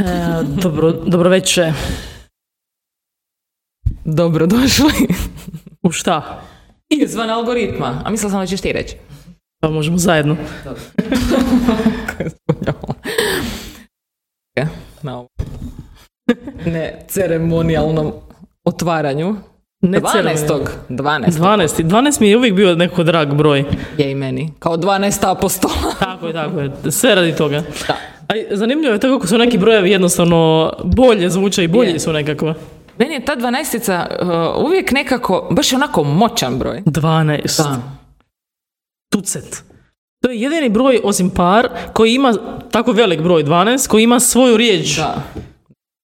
E, dobro, dobro večer. Dobro došli. U šta? Izvan algoritma. A mislila sam da ćeš ti reći. Pa možemo zajedno. Na ovo. Ne ceremonijalnom otvaranju. Ne 12. 12. 12. 12 mi je uvijek bio nekako drag broj. Je i meni. Kao 12 apostola. Tako je, tako je. Sve radi toga. Da. A zanimljivo je to kako su neki brojevi jednostavno bolje zvuče i bolji su nekako. Meni je ta 12 uh, uvijek nekako, baš je onako moćan broj. 12. Da. Tucet. To je jedini broj osim par koji ima tako velik broj 12 koji ima svoju riječ. Da.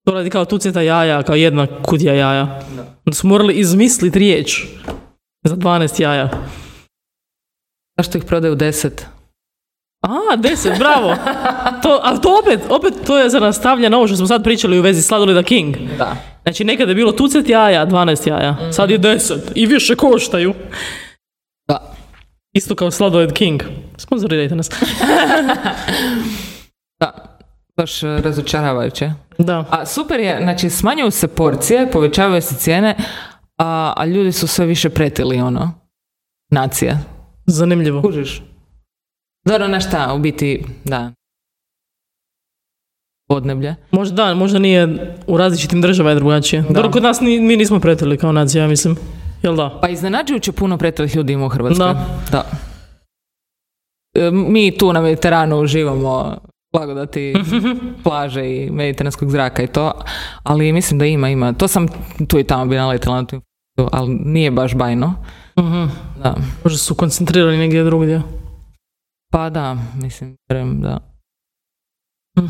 To radi kao tuceta jaja, kao jedna kutija jaja. Onda su morali izmisliti riječ za 12 jaja. Zašto ih prodaju 10? A, 10, bravo. To, ali to opet, opet to je za nastavlja na ovo što smo sad pričali u vezi sladoleda King. Da. Znači nekada je bilo tucet jaja, 12 jaja. Sad je 10 i više koštaju. Da. Isto kao sladoled King. Sponzorirajte nas. Da. Baš uh, razočaravajuće. Da. A super je, znači smanjuju se porcije, povećavaju se cijene, a, a ljudi su sve više pretili, ono, nacije. Zanimljivo. Kužiš? Dobro, na šta, u biti, da. Podneblje. Možda da, možda nije u različitim državama je drugačije. Dobro, kod nas ni, mi nismo pretili kao nacija, ja mislim. Jel da? Pa iznenađujuće puno pretilih ljudi ima u Hrvatskoj. Da. da. E, Mi tu na Mediteranu uživamo blagodati plaže i mediteranskog zraka i to, ali mislim da ima, ima. To sam tu i tamo bi naletila na tu informaciju, ali nije baš bajno. Mhm. Da. Možda su koncentrirani negdje drugdje. Pa da, mislim, vjerujem da.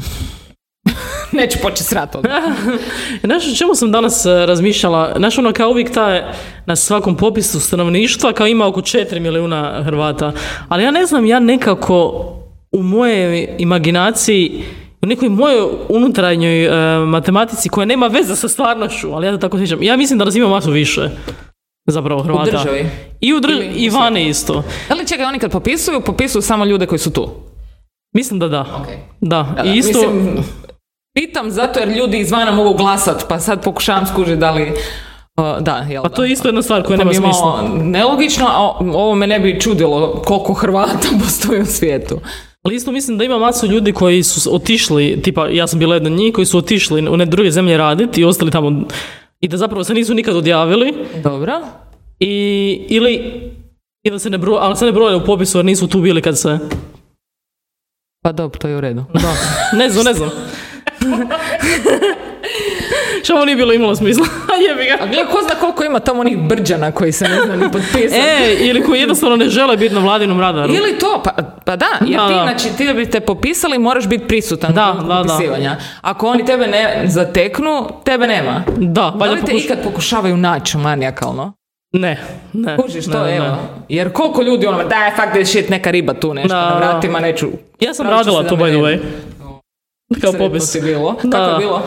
Neću početi srat odmah. Znaš o čemu sam danas e, razmišljala? Znaš ono kao uvijek ta je na svakom popisu stanovništva kao ima oko 4 milijuna Hrvata. Ali ja ne znam, ja nekako u mojoj imaginaciji u nekoj mojoj unutarnjoj e, matematici koja nema veze sa stvarnošću, ali ja to tako sjećam. Ja mislim da nas ima masu više. Zapravo Hrvata. državi? I u državi, u i vani isto. Ali čekaj, oni kad popisuju, popisuju samo ljude koji su tu. Mislim da da. Okay. Da, Da, i isto... Mislim, pitam zato jer ljudi izvana mogu glasat, pa sad pokušavam skužiti da li... uh, da, jel Pa to je isto jedna stvar koja To nema smisla. nelogično, a ovo me ne bi čudilo koliko Hrvata postoji u svijetu. Ali isto mislim da ima masu ljudi koji su otišli, tipa ja sam bila jedna od njih, koji su otišli u ne druge zemlje raditi i ostali tamo i da zapravo se nisu nikad odjavili Dobro. i ili i da se ne broje, ali se ne broje u popisu jer nisu tu bili kad se... Pa dobro, to je u redu. Ne znam, ne znam. Što ovo nije bilo imalo smisla. Jebi ga. A gledaj, ko zna koliko ima tamo onih brđana koji se ne zna ni potpisati. E, ili koji jednostavno ne žele biti na vladinom radaru. Ili to, pa, pa da, jer Da, ti, da. znači, ti da bi te popisali moraš biti prisutan Da, da, da. popisivanja. Ako oni tebe ne zateknu, tebe nema. Da, Da li te pokuš... ikad pokušavaju naći manijakalno? Ne, ne. Kužiš to, ne, ne. evo. Jer koliko ljudi ono, daj, fuck that shit, neka riba tu nešto Da, na da. vratima, neću. Ja sam radila to da by the ne way. Kao popis. bilo. Kako Da. je bilo?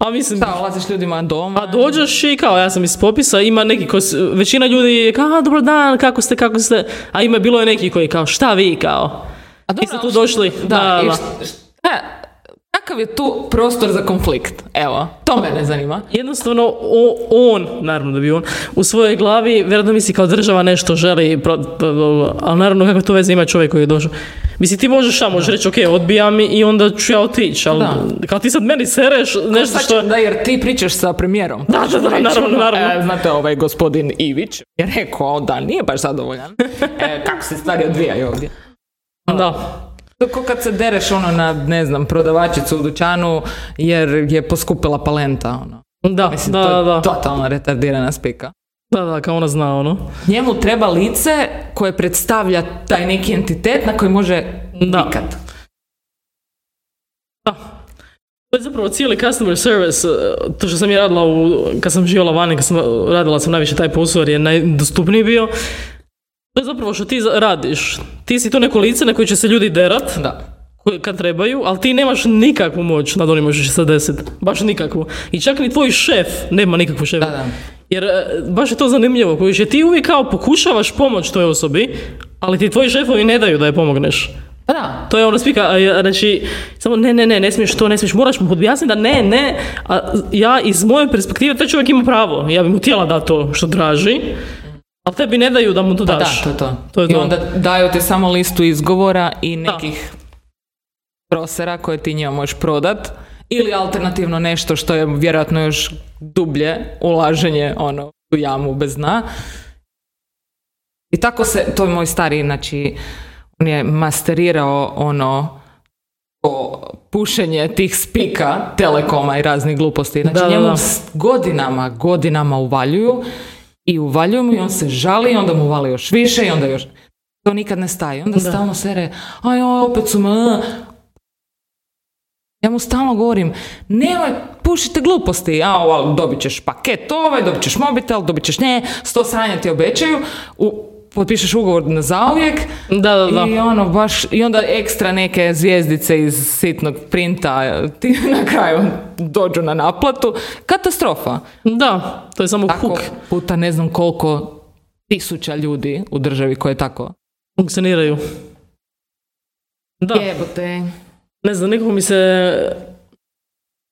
A mislim, Šta, ulaziš ljudima doma? A dođeš i kao, ja sam iz popisa, ima neki koji, većina ljudi je kao, a, dobar dan, kako ste, kako ste, a ima, bilo je neki koji kao, šta vi, kao, A vi ste tu došli, da, da, i da. št- šta- kakav je tu prostor za konflikt? Evo, to mene zanima. Jednostavno, o- on, naravno da bi on, u svojoj glavi, vjerojatno misli kao država nešto želi, pro, pro- ali naravno kako to veze ima čovjek koji je došao. Mislim, ti možeš šta, možeš reći, ok, odbijam mi i onda ću ja otići, ali Da. kao ti sad meni sereš nešto što... Da, jer ti pričaš sa premijerom. Da, da, da, Reći, naravno, ono, naravno. e, znate, ovaj gospodin Ivić je rekao da nije baš zadovoljan. E, kako se stvari odvijaju ovdje? Da. To ko kad se dereš ono na, ne znam, prodavačicu u dućanu jer je poskupila palenta, ono. Da, Mislim, da, to je da, totalno retardirana spika. da, da, kao ona zna, ono. Njemu treba lice koje predstavlja taj neki entitet na koji može Da. vikat. Da. To je zapravo cijeli customer service, eh, to što sam ja radila u, kad sam živjela vani, kad sam radila sam najviše taj posao jer je najdostupniji bio. To je zapravo što ti radiš. Ti si to neko lice na koje će se ljudi derat, Da. kad trebaju, ali ti nemaš nikakvu moć nad onima što će se desiti. Baš nikakvu. I čak ni tvoj šef nema nikakvu šefa. Da, da. Jer e, baš je to zanimljivo, kojiš, jer ti uvijek kao pokušavaš pomoć toj osobi, ali ti tvoji šefovi ne daju da je pomogneš. Pa da. To je ono spika, znači, samo ne, ne, ne, ne smiješ to, ne smiješ, moraš mu objasniti da ne, ne, a ja iz moje perspektive, taj čovjek ima pravo, ja bi mu htjela da to što traži, ali tebi ne daju da mu to Pa daš. da, to je to. To je I to. onda daju ti samo listu izgovora i nekih prosera koje ti njima možeš prodat. Ili alternativno nešto što je vjerojatno još dublje ulaženje ono, u jamu bez dna. I tako se, to je moj stari, znači, on je masterirao ono o pušenje tih spika telekoma i raznih gluposti. Znači Da, da, njemu da. godinama, godinama uvaljuju i uvaljuju mu i on se žali i onda mu uvali još više i onda još to nikad ne staje. Onda Da. stalno sere, aj, opet su me, a." ja mu stalno govorim, nemoj, pušite gluposti, a dobit ćeš paket ovaj, dobit ćeš mobitel, dobit ćeš ne, sto sranja ti obećaju, u, potpišeš ugovor na zauvijek Da, da, da. i ono baš, i onda ekstra neke zvijezdice iz sitnog printa ti na kraju dođu na naplatu. Katastrofa. Da, to je samo Tako huk. puta ne znam koliko tisuća ljudi u državi koje tako Funkcioniraju. Da, jebote. ne znam, nekako mi se...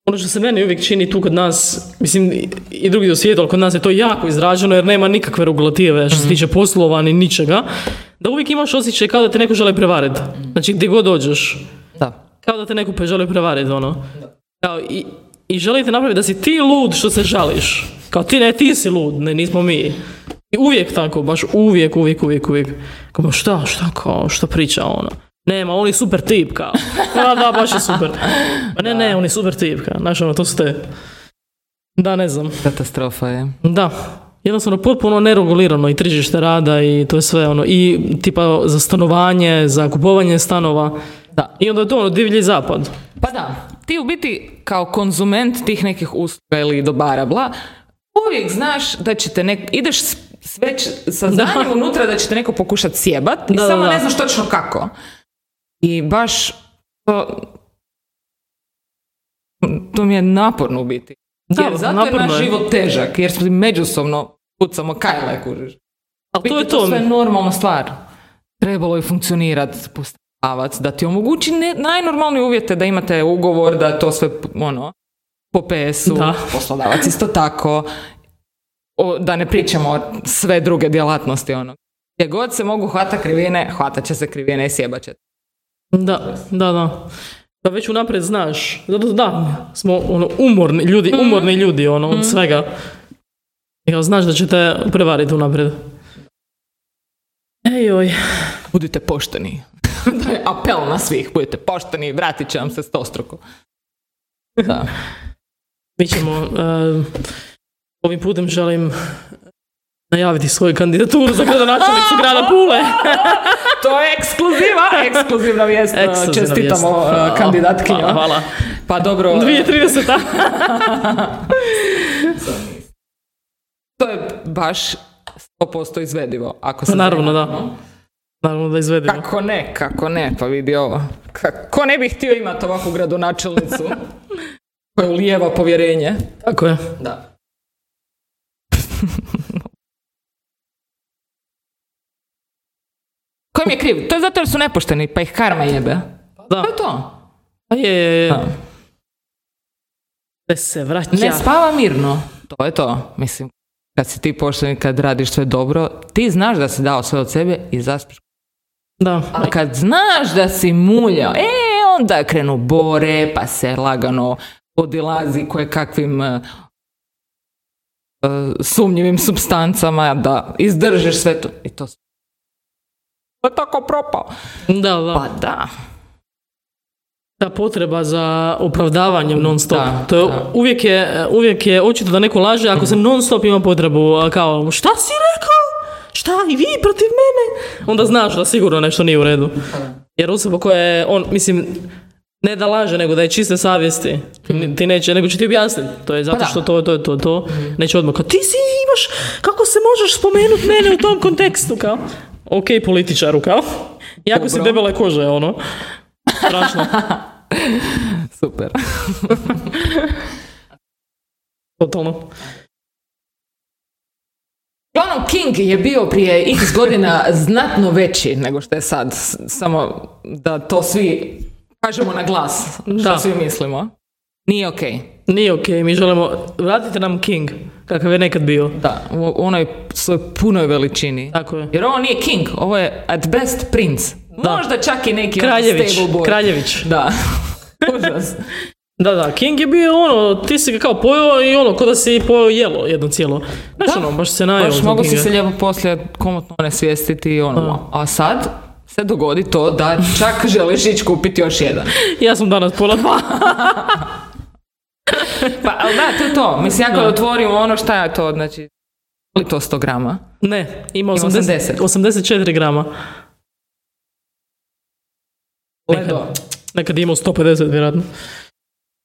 Ono što se meni uvijek čini tu kod nas, mislim i- drugi u svijetu, ali kod nas je to jako izraženo jer nema nikakve regulative što se tiče poslova ni ničega, da uvijek imaš osjećaj kao da te neko želi prevariti. Znači gdje god dođeš. Da. Kao da te neko želi prevariti, ono. Kao, i, I želite napraviti da si ti lud što se žališ. Kao ti ne, ti si lud, ne, nismo mi. I uvijek tako, baš uvijek, uvijek, uvijek, uvijek. Kao, šta, šta, kao, što priča ono. Nema, on je super tip, kao. Da, da, baš je super. Pa ne, ne, on je super tip, kao. Znaš, ono, to su te... Da, ne znam. Katastrofa je. Da, jednostavno potpuno neregulirano i tržište rada i to je sve ono. I tipa za stanovanje, za kupovanje stanova. Da. I onda je to ono divlji zapad. Pa da, ti u biti kao konzument tih nekih usluga ili dobara, bla, uvijek znaš da će te nek... ideš s, već sa znanjem unutra da će te neko pokušat sjebat i Da, da, samo da. ne znaš točno kako. I baš to, to mi je naporno u biti. Da, jer zato je naš je. život težak, jer smo međusobno pucamo kajle, kužiš. Ali to je to. sve normalna stvar. Trebalo je funkcionirati poslodavac, da ti omogući ne, najnormalnije uvjete, da imate ugovor, da to sve ono, po PS-u, Da. poslodavac isto tako, o, da ne pričamo sve druge djelatnosti, ono. Gdje god se mogu hvata krivine, hvatat će se krivine i sjebat će. Da, da, da. Da već unaprijed znaš. Zato da, smo ono, umorni ljudi, umorni ljudi, ono, od svega. I kao znaš da će te prevariti unaprijed. Ej, oj. Budite pošteni. to je apel na svih, budite pošteni, vratit će vam se stostruko. Da. Mi ćemo, eh, ovim putem želim najaviti svoju kandidaturu za gradonačelnicu grada Pule. To je ekskluziva, ekskluzivna vijest. Ekskluzivna Čestitamo vijest. kandidatkinju. Hvala, hvala. Pa dobro, 2030. to je baš 100% izvedivo. Ako se Naravno, da. Naravno da izvedemo. Kako ne, kako ne, pa vidi ovo. Kako ne bi htio imati ovakvu gradonačelnicu koja ulijeva povjerenje. Tako je. Da. Ko im je kriv? To je zato jer su nepošteni, pa ih karma jebe. Da. To je to. Pa je, je, je. Da. Se vraća. Ne spava mirno. To je to. Mislim, kad si ti pošten kad radiš sve dobro, ti znaš da si dao sve od sebe i zaspiš. Da. A kad znaš da si muljao, e, onda krenu bore, pa se lagano podilazi koje kakvim e, e, sumnjivim substancama da izdržiš sve to. I to s- to je tako propao. Da, da. Pa da. Ta potreba za opravdavanjem non stop. Da, to je, da. uvijek, je, uvijek je očito da neko laže ako se non stop ima potrebu kao šta si rekao? Šta i vi protiv mene? Onda znaš da sigurno nešto nije u redu. Jer osoba koja je, on, mislim, ne da laže, nego da je čiste savjesti. Ti neće, nego će ti objasniti. To je zato Pa što to, to, to, to. Neće odmah kao, ti si imaš, kako se možeš spomenuti mene u tom kontekstu, kao. Ok, političaru, kao. Jako si Dobro. debele kože, ono. Strašno. Super. Totalno. Uglavnom, King je bio prije x godina znatno veći nego što je sad. Samo da to svi kažemo na glas, što Da. svi mislimo. Nije okej. Nije okej, mi želimo, vratite nam King, kakav je nekad bio. Da, u onoj svojoj punoj veličini. Tako je. Jer ovo nije king, ovo je at best prince. Da. Možda čak i neki ono Kraljević, stable boy. Kraljević. Da. Užas. Da, da, King je bio ono, ti si ga kao pojeo i ono, ko da si pojeo jelo jedno cijelo. Znaš ono, baš se najeo. Baš mogu si se lijepo poslije komotno ne svijestiti i ono. A sad se dogodi to da čak želiš ići kupiti još jedan. Ja sam danas pola dva. Pa, ali da, to je to. Mislim, Da. otvorim ono, šta je to, znači, je li to 100 grama? Ne, ima Ima 80, 80. 84 grama. Ledo. Nekad je imao 150 vjerojatno.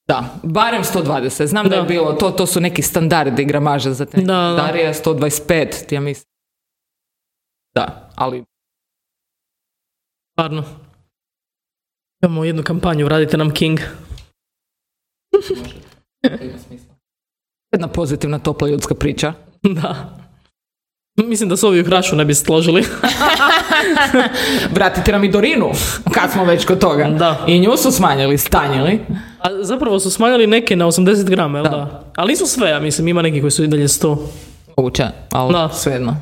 Da, barem 120. Znam da, je Da. bilo, to, to su neki standardi gramaže za te. Da, da. Darija 125, ja mislim. Da, ali Stvarno. Imamo jednu kampanju, vratite nam King. ima smisla. Jedna pozitivna, topla ljudska priča. Da. Mislim da se ovi u Hrašu ne bi složili. Vratite nam i Dorinu, kad smo već kod toga. Da. I nju su smanjili, stanjili. A zapravo su smanjili neke na 80 grama, jel da? Da. Ali nisu sve, ja mislim, ima neki koji su i dalje 100. Moguće, ali Da. svejedno.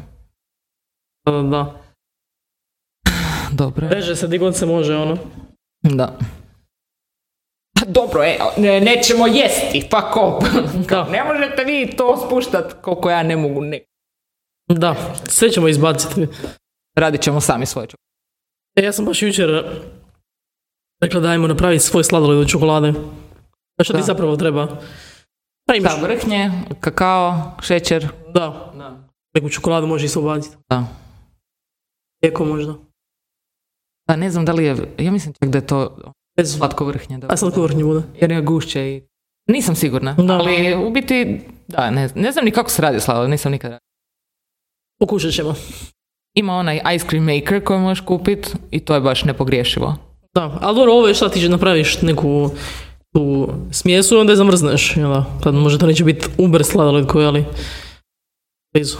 Da, da. Dobro. Reže se di god se može, ono. Da. Dobro, e, ne, nećemo jesti, fuck up. Da. ne možete vi to spuštat koliko ja ne mogu, ne. Da, sve ćemo izbaciti. Radit ćemo sami svoje. E, ja sam baš jučer rekla da ajmo napraviti svoj sladoled od čokolade. A što ti Da. zapravo treba? Pa imaš, Da, vrhnje, kakao, šećer. da, neku čokoladu može isto ubaciti. Da. Eko možda. Da, ne znam da li je, ja mislim čak da je to Bez slatko vrhnje. Da. A slatko vrhnje bude. Jer je gušće i... Nisam sigurna, Da. ali u biti, da, ne, ne znam ni kako se radi sladoled, nisam nikad radio. Pokušat ćemo. Ima onaj ice cream maker koji možeš kupit i to je baš nepogriješivo. Da, ali dobro, ovo je šta ti će napraviš neku tu smjesu i onda je zamrzneš. Jel da? Tad možda to neće biti uber sladoled koji, ali blizu.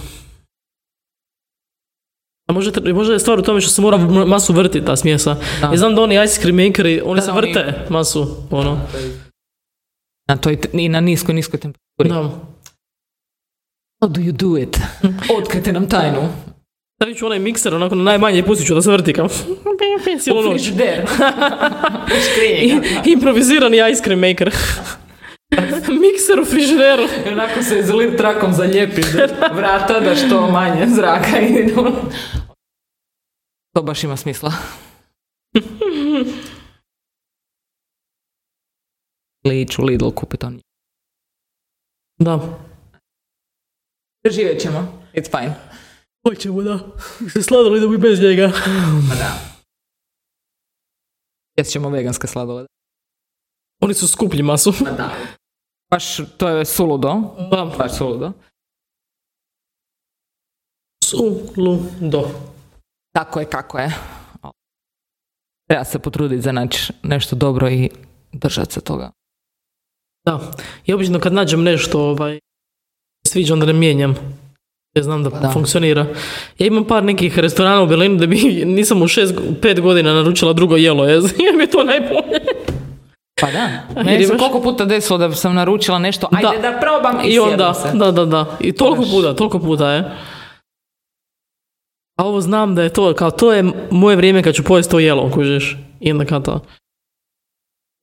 A možda, možda je stvar u tome što se mora masu vrti ta smjesa. Da. Ja znam da oni ice cream makeri, oni Da, se oni- vrte masu. Ono. Na toj, I na niskoj, niskoj temperaturi. Da. How do you do it? Otkrite nam tajnu. Stavit ću onaj mikser onako na najmanje i pustit ću da se vrti kao cijelu U noć. frižider. U I, škrinji. improvizirani ice cream maker. Mikser u frižideru. I onako se izolir trakom zalijepi vrata da što manje zraka ide. To baš ima smisla. Ili ići u Lidl kupiti on. Da. Živjet ćemo. It's fine. Hoćemo da. Se sladoli da bi bez njega. Pa da. Jes ćemo veganske sladolede. Oni su skuplji masu. Pa da. Baš, to je suludo. Da. Baš suludo. Suludo. Tako je kako je. Treba se potruditi za naći nešto dobro i držati se toga. Da. I obično kad nađem nešto ovaj, sviđa, onda ne mijenjam. Ja znam da, Da. funkcionira. Ja imam par nekih restorana u Berlinu da bi nisam u šest, pet godina naručila drugo jelo. Jer mi je to najbolje. Pa da. Meni se koliko puta desilo da sam naručila nešto, ajde da, probam i, I onda, se. da, da, da. I toliko puta, toliko puta je. A ovo znam da je to, kao to je moje vrijeme kad ću pojesti to jelo, kužiš. I onda kao to.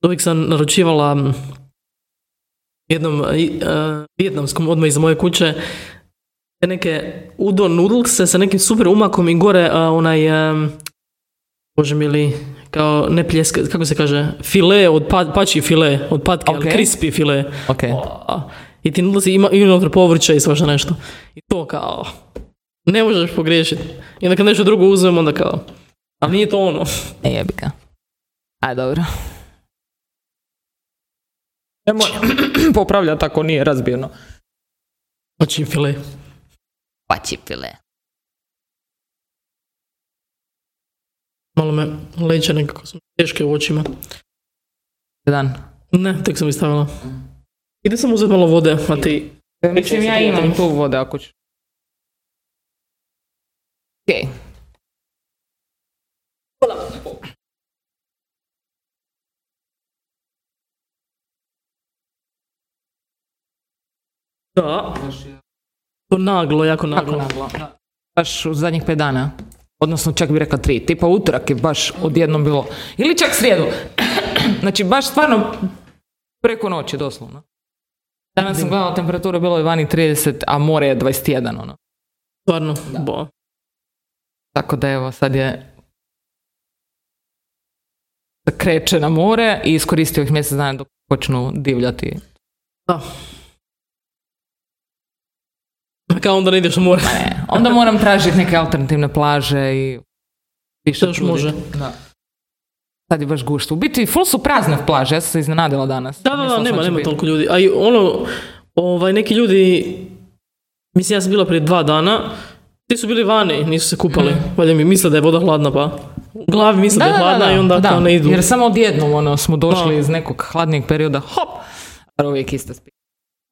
Uvijek sam naručivala m, jednom i, e, vijetnamskom odmah iza moje kuće te neke udon noodlese sa nekim super umakom i gore a, onaj em, bože mili kao ne pljeska, kako se kaže file od pa, pači file od patke, ali Ok. crispy file Ok. a, I ti nudlesi ima i unutra povrća i svašta nešto. I to kao, ne možeš pogriješiti. I onda kad nešto drugo uzmem, onda kao, ali nije to ono. Ne jebi ga. A dobro. Nemoj popravljati ako nije razbijeno. Pači file. Paći pile. Malo me leće nekako su teške u očima. Dan. Ne, tek sam ih stavila. Ide sam uzeti malo vode, a ti... Mislim, ja imam tu vode ako ću. Ok. Da. To naglo, jako naglo. Kako naglo? Baš u zadnjih pet dana. Odnosno čak bi rekla tri. Tipa utorak je baš odjednom bilo. Ili čak srijedu. znači baš stvarno preko noći doslovno. Danas sam gledala temperatura, bilo je vani 30, a more je 21. Ono. Stvarno, bo. Tako da evo, sad je kreće na more i iskoristio ih mjesec dana dok počnu divljati. Da. Kao onda ne ideš na more. Ne, onda moram tražiti neke alternativne plaže i više još može. Da. Sad je baš gušt. U biti, full su prazne plaže, ja sam se iznenadila danas. Da, da, da, nema, nema biti. toliko ljudi. A i ono, ovaj, neki ljudi, mislim ja sam bila prije dva dana, ti su bili vani, nisu se kupali. Valjda mi misle da je voda hladna, pa u glavi misle da, je hladna i onda da, kao ne idu. Jer samo odjednom ono, smo došli Da. iz nekog hladnijeg perioda, hop, a uvijek isto spi.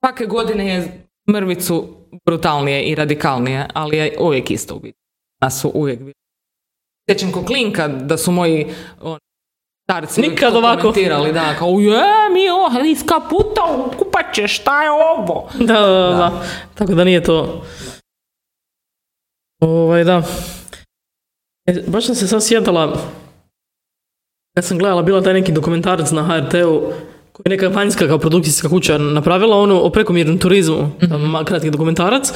Svake godine je mrvicu brutalnije i radikalnije, ali je uvijek isto u biti. Nas su uvijek bili. Sjećam ko klinka da su moji on, starci Nikad ovako. komentirali, da, kao je, mi oh, iz kaputa u kupaće, šta je ovo? Da, da, da, da. Tako da nije to... Ovaj, da. E, baš sam se sad sjetala, kad sam gledala, bila taj neki dokumentarac na HRT-u, koji je neka vanjska kao produkcijska kuća napravila, ono o prekomjernom turizmu, ma- kratki dokumentarac.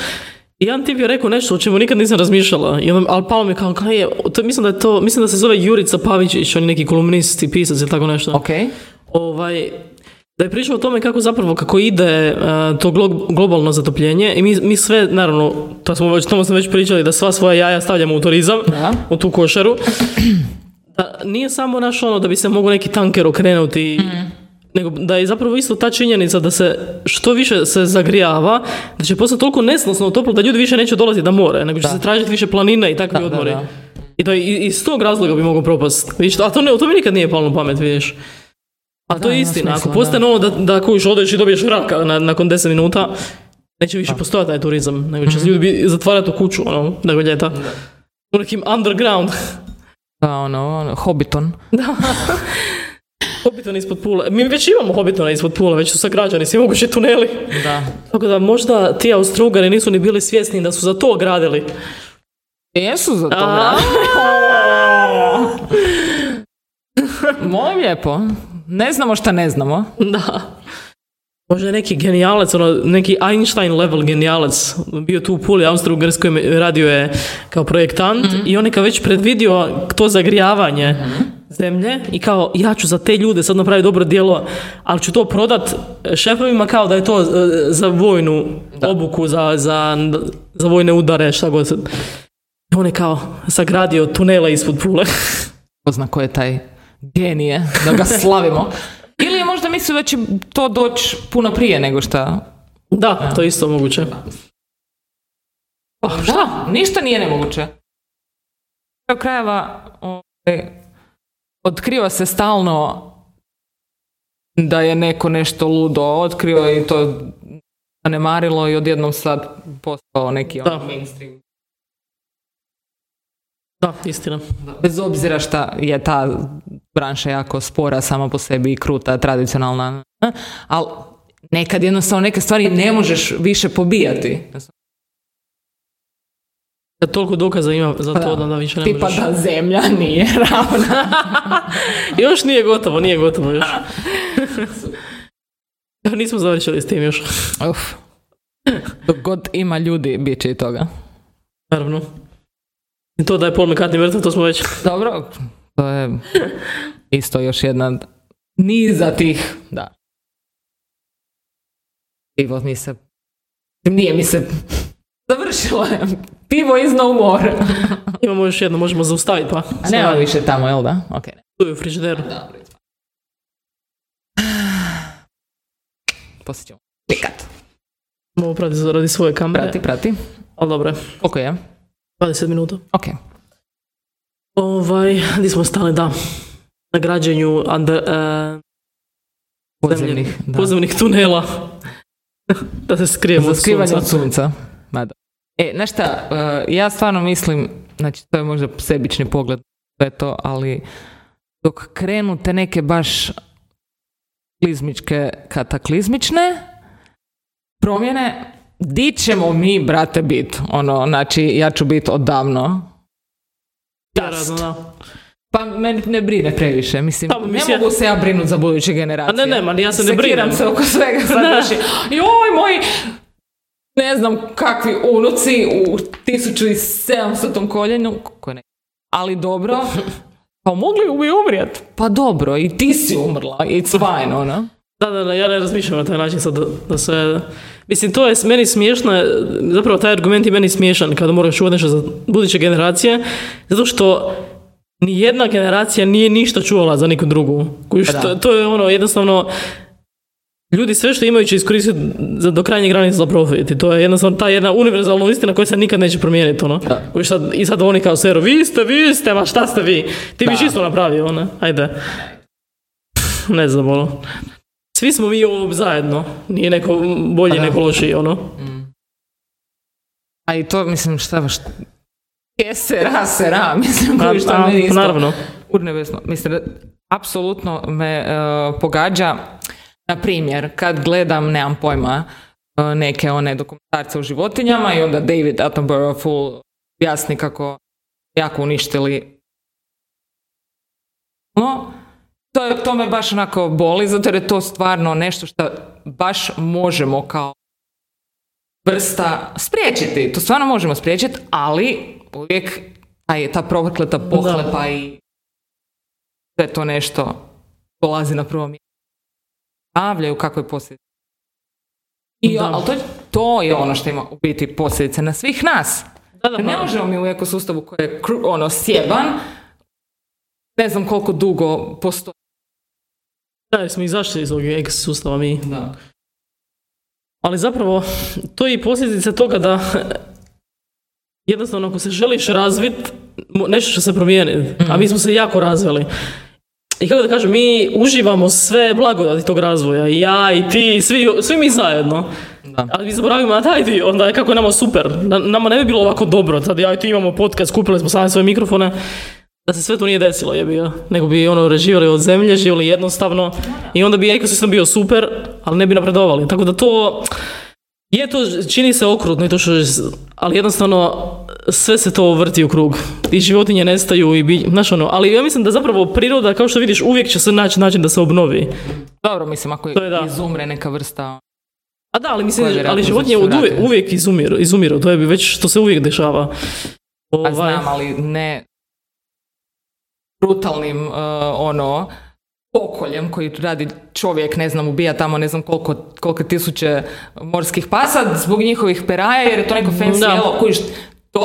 I jedan tip je rekao nešto o čemu nikad nisam razmišljala, I onda, ali palo mi kao, kaj je, to, mislim da je to, mislim da se zove Jurica Pavičić, on je neki kolumnist i pisac ili tako nešto Ok, ovaj, da je pričao o tome kako zapravo, kako ide e, to glo- globalno zatopljenje i mi, mi sve, naravno, to smo već, tamo smo već pričali, da sva svoja jaja stavljamo u turizam, Da. u tu košaru. Da nije samo naš ono da bi se mogao neki tanker okrenuti, nego da je zapravo isto ta činjenica da se što više se zagrijava, da će postati toliko nesnosno toplo da ljudi više neće dolaziti na more, nego će se tražiti više planine i takvi Da, da, odmori. da. I da i- iz tog razloga bi mogao propast. Vidiš, a to, ne, to mi nikad nije palo na pamet, vidiš. A to Da, je istina. Ako postane ono da, da kojiš odeš i dobiješ raka na, nakon 10 minuta, neće više postojati taj turizam, nego će se ljudi bi- zatvarati u kuću, ono, nego ljeta. U nekim underground. da, ono, ono, Hobbiton. Hobbiton ispod pula. Mi već imamo Hobbitona ispod pula, već su sagrađeni svi mogući tuneli. Da. Tako da možda ti Austrugari nisu ni bili svjesni da su za to gradili. Jesu za to, A? Molim lijepo. Ne znamo šta ne znamo. Da. Možda je neki genijalac, ono, neki Einstein level genijalac bio tu u Puli, Austro-Ugrskoj, radio je kao projektant i on je kao već predvidio to zagrijavanje zemlje i kao ja ću za te ljude sad napraviti dobro djelo, ali ću to prodat šefovima kao da je to e, za vojnu obuku, za, za, za vojne udare, šta god. I on je kao sagradio tunele ispod Pule. Ko zna ko je taj genije, da ga slavimo. Ili je možda mislio da će to doći puno prije nego šta... da, to je isto moguće. Oh, da, ništa nije nemoguće. Kraju krajeva ovaj, otkriva se stalno da je neko nešto ludo otkrio i to zanemarilo i odjednom sad postao neki Da. ono mainstream. Da, istina. Bez obzira šta je ta branša jako spora sama po sebi i kruta, tradicionalna, ali nekad jednostavno neke stvari ne možeš više pobijati. Kad toliko dokaza ima za to da, da više ne Tipa možeš. da zemlja nije ravna. Još nije gotovo, nije gotovo još. Nismo završili s tim još. Uf. Dok god ima ljudi, bit će i toga. Naravno. I to da je Paul McCartney mrtav, to smo već... Dobro, to je isto još jedna niza tih, da. Pivo mi se, nije mi se završilo je. Pivo is no more. Imamo još jedno, možemo zaustaviti pa. A nema više tamo, jel da? Ok. Tu je u frižideru. Dobro. Poslije ćemo pikat. Mogu prati radi svoje kamere. Prati, prati. Ali dobro. Koliko je? 20 minuta. Ok. Ovaj, gdje smo stali, da. Na građenju under, eh, Podzemnih. Da. podzemnih tunela. da se skrijemo od sunca. od sunca. Ma da. E, znaš šta, uh, ja stvarno mislim znači to je možda sebični pogled sve to, ali dok krenu te neke baš klizmičke, kataklizmične promjene, di ćemo mi, brate, bit? Ono, znači, ja ću bit odavno. Da. Pa meni ne brine previše, mislim, Pa, ne mislim, mogu se ja brinuti za buduće generacije. A ne, ne, ma ja se ne Sekiram brinem. se oko svega sad znači, joj, moji, ne znam kakvi unuci u 1700. koljenju, kako ne, ali dobro, pa mogli bi umrijet. Pa dobro, i ti si umrla, it's fine, ono. Da, da, da, ja ne razmišljam na taj način sad da, da se... Mislim, to je meni smiješno, zapravo taj argument je meni smiješan kada moraš čuvati nešto za buduće generacije, zato što ni jedna generacija nije ništa čuvala za neku drugu. Kojiš, Da. to, to je ono, jednostavno, ljudi sve što imaju će iskoristiti za, do krajnje granice za profit. I to je jednostavno ta jedna univerzalna istina koja se nikad neće promijeniti. Ono. Da. Kojiš sad, I sad oni kao seru, vi ste, vi ste, ma šta ste vi? Ti biš Da. isto napravio, ono. Ajde. ne znam, ono. Svi smo mi ovo zajedno. Nije neko bolji, Pa neko lošiji, ono. A i to, mislim, šta baš... Je sera, sera, mislim, koji što a, meni isto. naravno. Urnebesno. Mislim, da apsolutno me e, pogađa, na primjer, kad gledam, nemam pojma, e, neke one dokumentarce o životinjama i onda David Attenborough full jasni kako jako uništili no, to, je, to me baš onako boli, zato jer je to stvarno nešto što baš možemo kao vrsta spriječiti. To stvarno možemo spriječiti, ali uvijek taj, ta prokleta pohlepa i sve to nešto dolazi na prvo mjesto. Javljaju kakve posljedice. I, Da. ali to, to je ono što ima u biti posljedice na svih nas. Da, da, Ne možemo mi u ekosustavu koji je ono sjeban, ne znam koliko dugo postoji. Da, jer smo izašli iz ovog ex sustava mi. Da. Ali zapravo, to je i posljedica toga da jednostavno ako se želiš razvit, nešto će se promijeniti. A mi smo se jako razvili. I kako da kažem, mi uživamo sve blagodati tog razvoja. I ja, i ti, svi, svi mi zajedno. Da. Ali mi zaboravimo na taj dio, onda je kako je nama super. Na- Nama ne bi bilo ovako dobro. Sad ja i ti imamo podcast, kupili smo sami svoje mikrofone. Da se sve to nije desilo, jebi ga. Nego bi ono živjeli od zemlje, živjeli jednostavno. I onda bi ekosistem bio super, ali ne bi napredovali. Tako da to... Je to, čini se okrutno i to što, ali jednostavno sve se to vrti u krug. I životinje nestaju i bi, znaš ono, ali ja mislim da zapravo priroda, kao što vidiš, uvijek će se naći način da se obnovi. Dobro, mislim, ako To je da. izumre neka vrsta... A da, ali mislim, ali životinje uvijek, uvijek izumiru, izumiru, to je bi već, to se uvijek dešava. A Ovaj, znam, ali ne brutalnim, uh, ono, pokoljem koji radi čovjek, ne znam, ubija tamo ne znam koliko, koliko tisuće morskih pasa zbog njihovih peraja, jer je to neko fancy Da. jelo, kužiš, to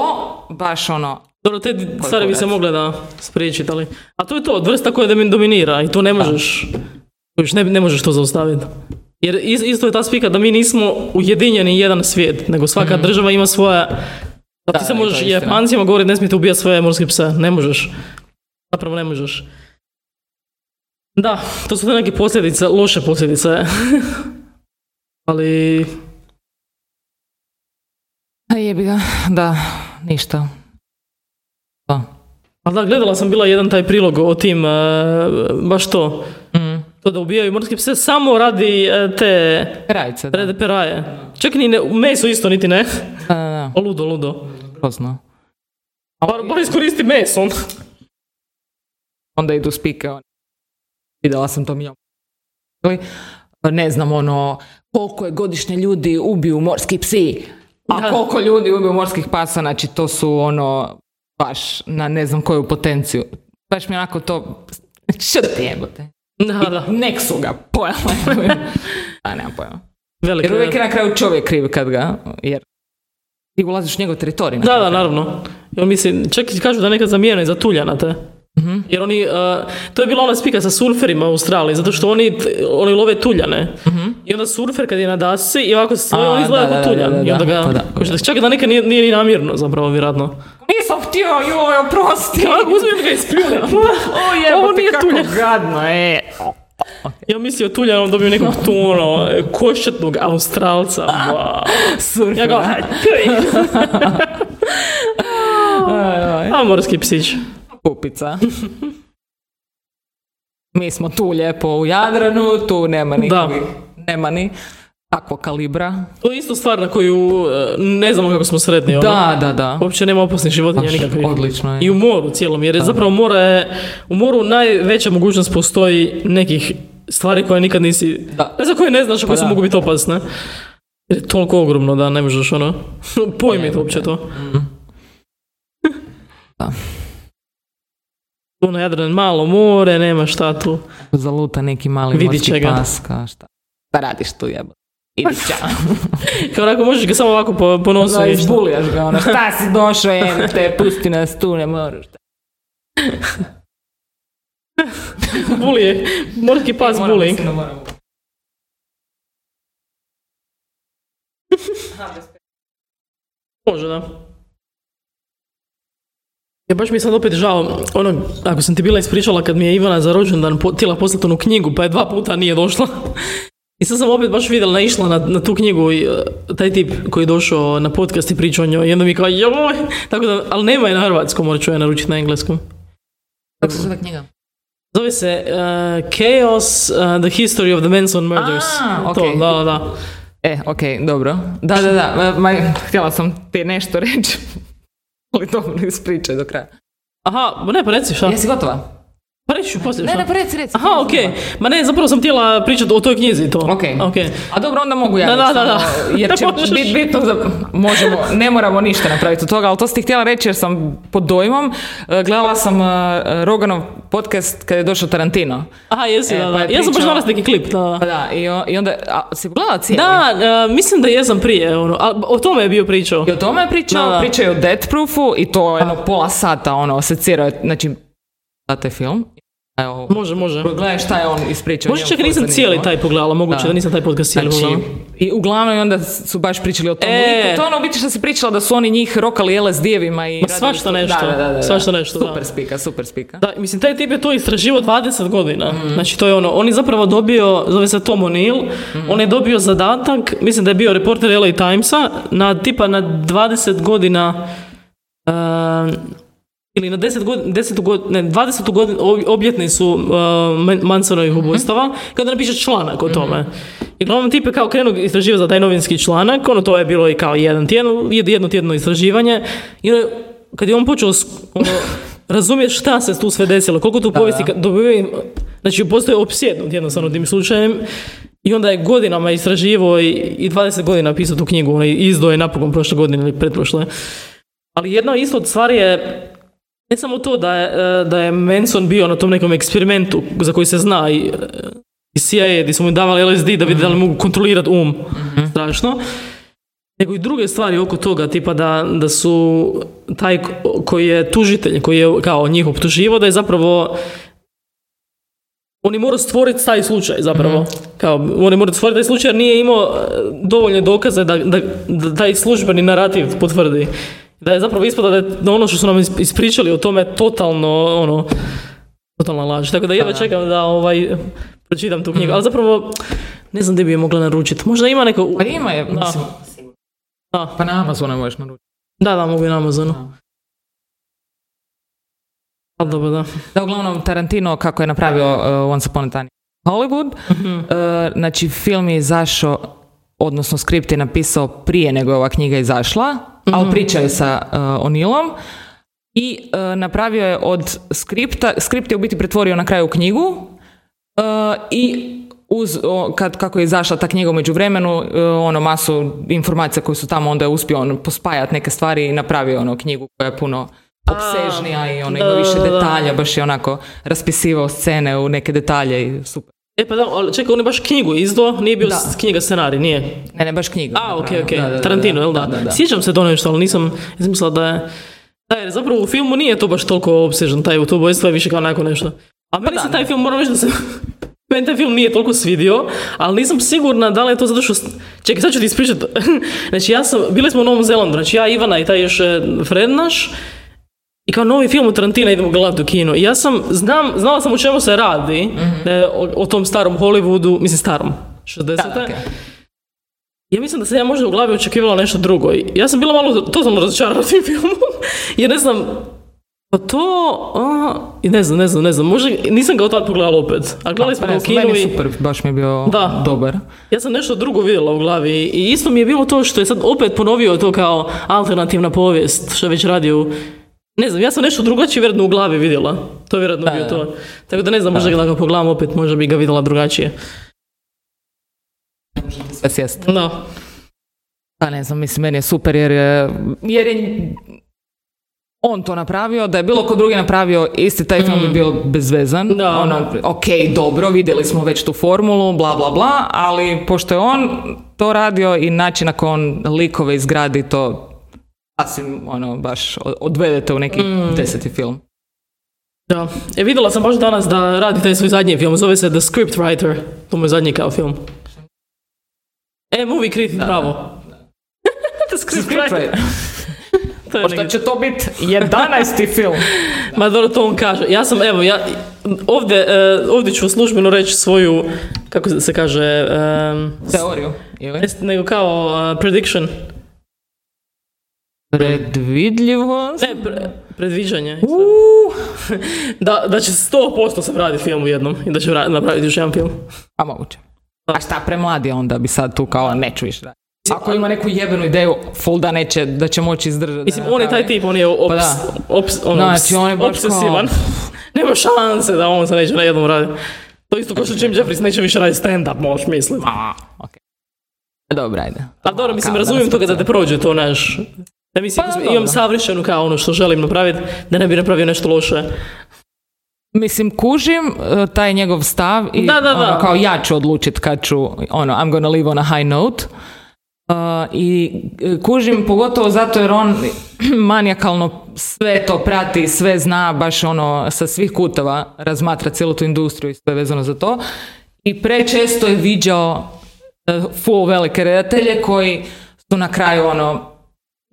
baš ono, Dobro, te stvari bi se mogle da spriječiti, ali... A to je to, vrsta koja domin- dominira i to ne možeš, ne, ne možeš to zaustaviti. Jer is- isto je ta spika da mi nismo ujedinjeni jedan svijet, nego svaka država ima svoja... Da, ti se je možeš istina. Japancima govoriti ne smijete ubijati svoje morske pse, ne možeš. Zapravo ne možeš. Da, to su neke posljedice, loše posljedice. ali a jebi ga, da, ništa. Da. Ali da, gledala sam bila jedan taj prilog o tim, e, baš to, Mm. to da ubijaju morske pse samo radi e, te Perajice, da. peraje. Čak ni ne, meso isto niti ne. Da, da, da, O, ludo, ludo. grozno. Bar, bar iskoristi meso. Onda. idu spike. Vidjela sam to mi Ne znam, ono, koliko je godišnje ljudi ubiju morski psi, a koliko ljudi ubiju morskih pasa, znači to su ono, baš na ne znam koju potenciju. Baš mi onako to, što ti jebote? Da, da. Nek su ga pojela. a nemam pojma. Jer uvijek je na kraju čovjek kriv kad ga, jer ti ulaziš u njegov teritorij. Da, da, naravno. Ja mislim, čak i kažu da nekad zamijene za tuljana te. Mhm. Jer oni, e, to je bila ona spika sa surferima u Australiji, zato što oni, oni love tuljane. I onda surfer kad je na dasci i ovako se stoji. A, on izgleda da, kao da, da, tuljan. da, I onda da. ga, Pa da. kužiš, čak da nekad nije, nije ni namjerno zapravo, vjerojatno. Nisam htio, joj, oprosti. Kako uzmem ga ispljune. O jebote, Ovo nije kako tuljan. gadno, e. Ja mislio tuljan, on dobio nekog tu ono, košetnog Australca. Wow. Surfer. Ja ga, Aj, aj. Da, morski psić. Pupica. Mi smo tu lijepo u Jadranu, tu nema nikakvih, nema ni takvog kalibra. To je isto stvar na koju e, ne znamo kako smo sretni. ono. Da, da, da. Uopće nema opasnih životinja nikakvih. odlično je. I u moru cijelom, jer je zapravo mora je, u moru najveća mogućnost postoji nekih stvari koje nikad nisi, Da. ne za koje ne znaš, a koje su da. mogu biti opasne. Jer je toliko ogromno da ne možeš ono, pojmiti uopće to. Da. Tu na Jadran malo more, nema šta tu. Zaluta neki mali Vidi morski će ga. paska, šta? Šta radiš tu jebo? Idi ća. Kao onako možeš ga samo ovako po, po nosu No, i šta. izbulijaš ga, ono, šta si došao, je, te, pusti nas tu, ne moraš. Bulije, morski pas Moram, bullying. da. Može, da. Ja baš mi je sad opet žao, ono, ako sam ti bila ispričala kad mi je Ivana za rođendan htjela poslati onu knjigu, pa je dva puta nije došla. I sad sam opet baš vidjela, naišla na, na tu knjigu i uh, taj tip koji je došao na podcast i pričao o njoj, i onda mi kao, joj, tako da, ali nema je na hrvatskom, morat ću je naručiti na engleskom. Kako se zove knjiga? Zove se uh, Chaos, uh, the History of the Manson Murders. A, To, okej. da, da, da. E, ok, dobro. Da, da, da, ma, htjela sam ti nešto reći. Ali dobro, ispričaj do kraja. Aha, ne, pa reci šta. Jesi gotova? Pa reći ću poslije Ne, ne, pa reci, reci. Aha, okej. Ma ne, zapravo sam htjela pričati o toj knjizi to. Ok. Okej. A dobro, onda mogu ja. Da, da, da, da. Jer će biti bitno da možemo, ne moramo ništa napraviti od toga, ali to si ti htjela reći jer sam pod dojmom. E, Gledala sam e, Roganov podcast kad je došao Tarantino. Aha, jesi, E, da, pa da. je Ja sam baš danas neki klip, da, Pa da. i, o- i onda, a, si gledala cijeli? Da, e, mislim da jesam prije, ono, a, o tome je bio pričao. I o tome je pričao, Da, da. pričao je o Death Proofu i to jedno pola sata, ono, secirao je, znači, taj film. Evo, Može, može. gledaj šta je on ispričao. Može čak nisam cijeli taj pogledala, moguće da, Da. nisam taj podcast cijeli Znači, pogledala. i uglavnom i onda su baš pričali o tom E. liku. To je ono biti što si pričala da su oni njih rokali LSD-evima i... Ma svašta nešto, Da, da, da, da. svašta nešto, da. Super spika, super spika. Da, mislim, taj tip je to istraživao 20 godina. Mhm. Znači, to je ono, on je zapravo dobio, zove se Tom O'Neill, Mhm. on je dobio zadatak, mislim da je bio reporter LA Timesa, na tipa na 20 godina uh, ili na 10 godina, 10 godina, ne, 20 godinu obljetnicu uh, Man- Mansonovih Mhm. ubojstava, kada napiše članak o tome. I uglavnom tip je kao krenuo istraživati za taj novinski članak, ono to je bilo i kao jedan tjedan, jed- jedno tjedno istraživanje. I kad je on počeo ono, razumjeti šta se tu sve desilo, koliko tu povijesti dobivaju, znači postoje opsjednut jednostavno tim slučajem i onda je godinama istraživao i, i 20 godina pisao tu knjigu, ono, izdao je napokon prošle godine ili pretprošle. Ali jedna isto od stvari je ne samo to da je, e, da je Manson bio na tom nekom eksperimentu za koji se zna i, e, i CIA gdje su mu davali LSD da vidi da li mogu kontrolirati um, strašno. Nego i druge stvari oko toga, tipa da, da su taj ko- koji je tužitelj, koji je kao njih optuživo, da je zapravo on je morao stvoriti taj slučaj zapravo. Kao, on je morao stvoriti taj slučaj jer nije imao e, dovoljne dokaze da, da, da taj službeni narativ potvrdi. Da je zapravo ispada da je da ono što su nam is- ispričali o tome totalno, ono, totalna laž. Tako da jedva čekam da ovaj, pročitam tu knjigu. Ali zapravo, ne znam gdje bi je mogla naručiti. Možda ima neko... Pa ima je, Da. mislim, Da, pa na Amazonu možeš naručiti. da, da, mogu i na Amazonu. Ali dobro, da. Da, uglavnom, Tarantino, kako je napravio uh, Once Upon a Time Hollywood, Mhm. uh, znači, film je izašao, odnosno skript je napisao prije nego je ova knjiga izašla, Mhm. ali priča je sa uh, O'Neillom i uh, napravio je od skripta, skript je u biti pretvorio na kraju knjigu uh, i uz, o, kad, kako je izašla ta knjiga u međuvremenu, uh, ono masu informacija koje su tamo, onda je uspio on pospajati neke stvari i napravio ono knjigu koja je puno opsežnija i ono ima više detalja, baš je onako raspisivao scene u neke detalje i super. E pa da, ali čekaj, on je baš knjigu izdao, nije bio Da. knjiga scenarij, nije. Ne, ne, baš knjiga. A, ok, napravio. ok. Da, da, da, Tarantino, jel da? Da, da, da. Sjećam se to nešto, ali nisam, nisam mislila da je... Da, jer zapravo u filmu nije to baš toliko opsežan, taj to ubojstvo je više kao onako nešto. A meni Pa se taj film, moram reći da se... Meni taj film nije toliko svidio, ali nisam sigurna da li je to zato što... Čekaj, sad ću ti ispričati. znači, ja sam... Bili smo u Novom Zelandu, znači ja, Ivana i taj još e, Fred naš, i kao novi film od Tarantina idemo gledati u kino. I ja sam, znam, znala sam o čemu se radi, da je o, o tom starom Hollywoodu, mislim starom, 60. Da, da, ok. Ja mislim da sam ja možda u glavi očekivala nešto drugo. I Ja sam bila malo totalno razočarana tim filmom. Jer ne znam, Pa to, a, i ne znam, ne znam, ne znam, možda nisam ga od tad pogledala opet, a gledali smo ga u kinu i super, baš mi je bio Da. dobar. ja sam nešto drugo vidjela u glavi i isto mi je bilo to što je sad opet ponovio to kao alternativna povijest, što je već radio u- ne znam, ja sam nešto drugačije vjerojatno u glavi vidjela. To je vjerojatno Da, bio da. to. Tako da ne znam, možda ga pogledam opet, možda bi ga vidjela drugačije. Sve sjest. Da. Pa ne znam, mislim, meni je super jer je, jer je on to napravio, da je bilo ko drugi napravio isti taj film bi bio bezvezan. Mm. Da. Ono, ok, dobro, vidjeli smo već tu formulu, bla, bla, bla, ali pošto je on to radio i način na koji on likove izgradi to sasvim, ono, baš od- odvedete u neki Mm. deseti film. Da. E, vidjela sam baš danas da radi taj svoj zadnji film, zove se The Script Writer. To mu je zadnji kao film. E, movie critic, bravo. The Script Writer. To je će to biti 11. film. Ma dobro, to on kaže. Ja sam, evo, ja ovdje, e, ovdje ću službeno reći svoju, kako se kaže, um, Teoriju. Ili? nego kao uh, prediction. Predvidljivost. Ne, pre- predviđanje. Da, da će 100% se vratiti film u jednom i da će vra- napraviti još jedan film. A moguće. A šta premlad je onda bi sad tu kao neću više raditi. Ako ima neku jebenu ideju, full da neće, da će moći izdržati. Mislim, on je taj tip, on je ops, Pa da. ops, ono, Znači, on je baš obsesivan. Nema šanse da on se neće na jednom raditi. To isto kao što Jim Jeffries neće više raditi stand-up, možeš misliti. A, ok. Dobro, ajde. A dobro, mislim, Kao, razumijem danas to kada te prođe to, naš... Da mislim, Pa, imam dobro. savršenu kao ono što želim napraviti, da ne bi napravio nešto loše. Mislim, kužim uh, taj njegov stav i Da, da, da. ono, kao ja ću odlučit kad ću, ono, I'm gonna live on a high note. Uh, I uh, kužim pogotovo zato jer on manijakalno sve to prati, sve zna, baš ono sa svih kuteva razmatra cijelu tu industriju i sve vezano za to. I prečesto je viđao uh, full velike redatelje koji su na kraju ono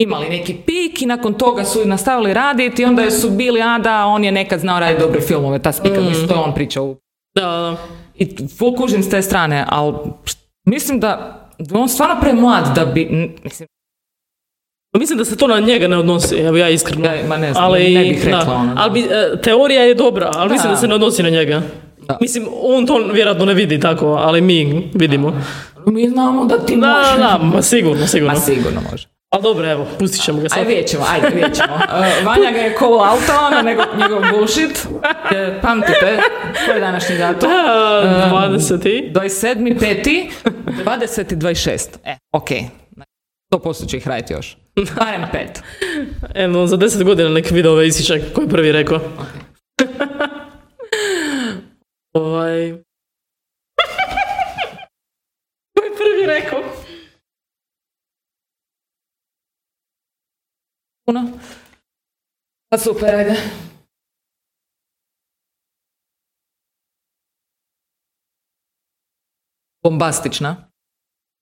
imali neki pik i nakon toga su nastavili raditi i onda su bili, a da, on je nekad znao raditi dobre filmove, ta spika, mislim, to je on pričao. Da, da. I full kužim s te strane, ali mislim da da on stvarno premlad da bi, mislim, Pa Mislim da se to na njega ne odnosi, evo ja iskreno. Ja, ma ne znam, ne bih rekla da. da. Ali bi, e, teorija je dobra, ali mislim Da. da se ne odnosi na njega. Da. Mislim, on to vjerojatno ne vidi tako, ali mi vidimo. mi znamo da ti Da, možeš. da, ma sigurno, sigurno. Ma sigurno može. Ali dobro, evo, pustit ćemo ga sad. Ajde, vidjet ćemo, ajde, vidjet ćemo. Uh, Vanja ga je call outa, ono, nego njegov bullshit. E, pamtite, koji je današnji datum? A, 20. i- 27.5. 20.26. E, ok. 100% će ih raditi još. Barem pet. Evo, za 10 godina nek vide ove isičak koji je prvi rekao. ovaj... koji je prvi rekao? Puno. Pa super, ajde. Bombastična.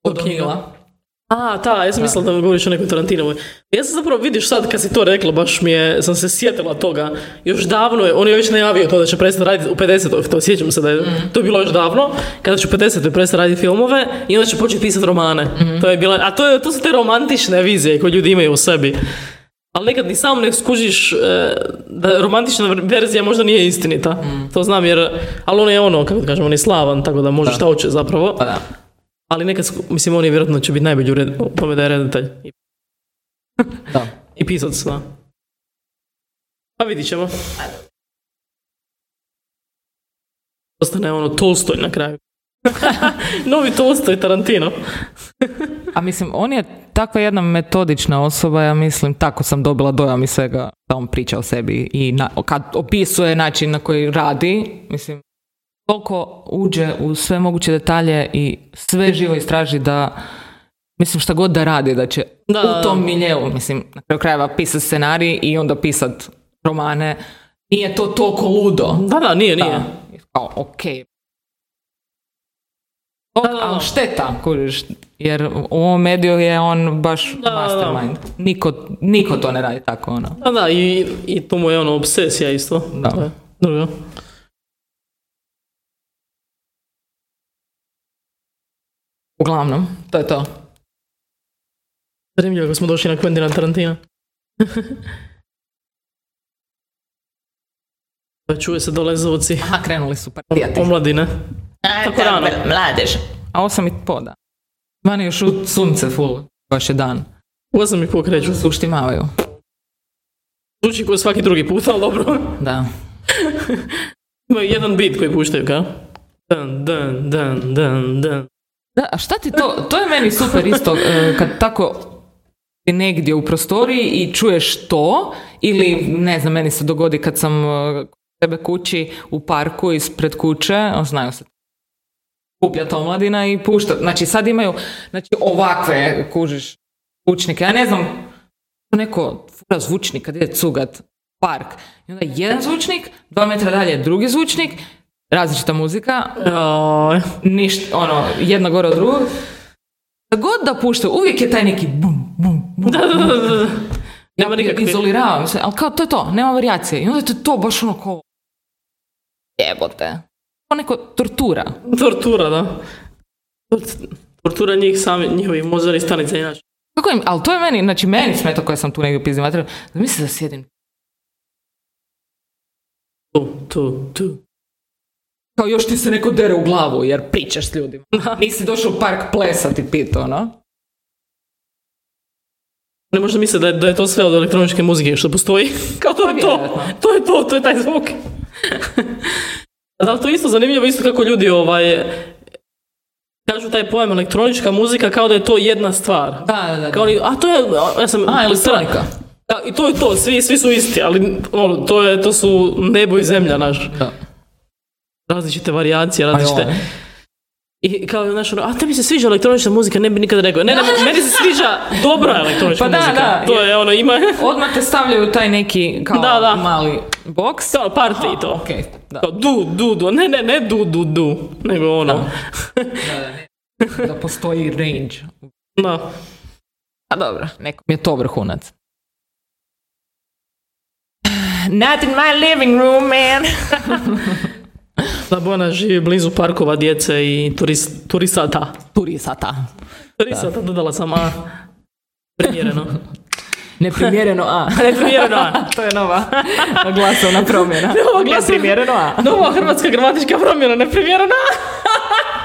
Od knjiga. O'Neilla. A, ta, ja sam mislila da govoriš o nekoj Tarantinovoj. Ja sam zapravo, vidiš sad kad si to rekla, baš mi je, sam se sjetila toga. Još davno je, on je već najavio to da će prestati raditi u 50. To sjećam se da je, to je bilo još davno, kada će u 50. prestati raditi filmove i onda će početi pisati romane. To je bila, a to, je, to su te romantične vizije koje ljudi imaju u sebi. Ali nekad ni sam ne skužiš e, da romantična verzija možda nije istinita. To znam jer, ali on je ono, kako da kažem, on je slavan, tako da može šta hoće zapravo. Pa da. Ali nekad, mislim, on je vjerojatno će biti najbolji u red, u tome da je redatelj. I, Da. i pisac, da. Pa vidit ćemo. Ostane ono Tolstoj na kraju. Novi Tolstoj, Tarantino. A mislim, on je takva jedna metodična osoba, ja mislim, tako sam dobila dojam iz svega da on priča o sebi i na, kad opisuje način na koji radi, mislim, toliko uđe u sve moguće detalje i sve živo istraži da, mislim, šta god da radi, da će Da. u tom miljeu, mislim, na kraju krajeva pisat scenarij i onda pisat romane, nije to toliko ludo. Da, da, nije, nije. Da. Kao, ok. Da, da, da. Ali šteta, kužiš, jer u ovom mediju je on baš Da, mastermind. Niko, niko to ne radi tako, ono. Da, da, i, i to mu je ono obsesija isto. Da. To je drugo. Uglavnom, to je to. Zanimljivo kako smo došli na Quentina Tarantina. Pa čuje se dole zvuci Aha, krenuli su partijati. omladine. Tako rano. Mladež. A osam i po, da. Vani još u sunce full. Baš je dan. U 8 i pol kreću. Se uštimavaju. Zvuči kao svaki drugi put, ali dobro. Da. Ima jedan bit koji puštaju, ka? Dan, dan, dan, dan, dan. Da, a šta ti to, to je meni super isto, e, kad tako si negdje u prostoriji i čuješ to, ili ne znam, meni se dogodi kad sam e, kod sebe kući u parku ispred kuće, o, znaju se kuplja to omladina i pušta, znači sad imaju znači, ovakve, kužiš, zvučnike, ja ne znam, neko fura zvučnik kad ide cugat park, i onda jedan zvučnik, dva metra dalje drugi zvučnik, različita muzika, ništa, ono, jedna gore od drugog. Da god da pušta, uvijek je taj neki bum, bum, bum. Da, da, da, da. Ja Nema nikakve... izoliravam se, ali kao to je to, nema varijacije. I onda je to to baš ono kao... Jebote. To neko tortura. Tortura, da. Tortura njih sami, njihovih mozarih stanica inače. Kako im, ali to je meni, znači meni smeta koja sam tu negdje pizdim materiju, da mislim da sjedim. Tu, tu, tu. Kao još ti se neko dere u glavu jer pričaš s ljudima. Nisi došao u park plesati pito, ono. Ne možda misle da je, da je to sve od elektroničke muzike što postoji. Kao to je to. Vjerojatno. To je to, to je taj zvuk. da, to je isto zanimljivo, isto kako ljudi ovaj, kažu taj pojam elektronička muzika kao da je to jedna stvar. Da, da, da. Kao oni, a to je, ja sam... A, elektronika. Da, I to je to, svi, svi su isti, ali ono, to, je, to su nebo i zemlja, naš. Da. Različite varijacije, Pa različite... joj. I kao, znaš, ono, a tebi se sviđa elektronička muzika, ne bi nikada rekao. Ne, ne, meni se sviđa dobra elektronička Pa da, muzika. da. To je ono, ima... Odmah te stavljaju taj neki kao Da, da. mali boks. Kao party i to. Ok, da. Kao du, du, du, ne, ne, ne du, du, du, nego ono. Da, da, da postoji range. Da. A dobro, nekom je to vrhunac. Not in my living room, man. Da Bojana živi blizu parkova djece i turist, turisata. Turisata. Turisata, dodala sam A. Primjereno. Neprimjereno A. Neprimjereno A. to je nova glasovna promjena. Nova glasovna- Neprimjereno A. Nova hrvatska gramatička promjena, neprimjerena A.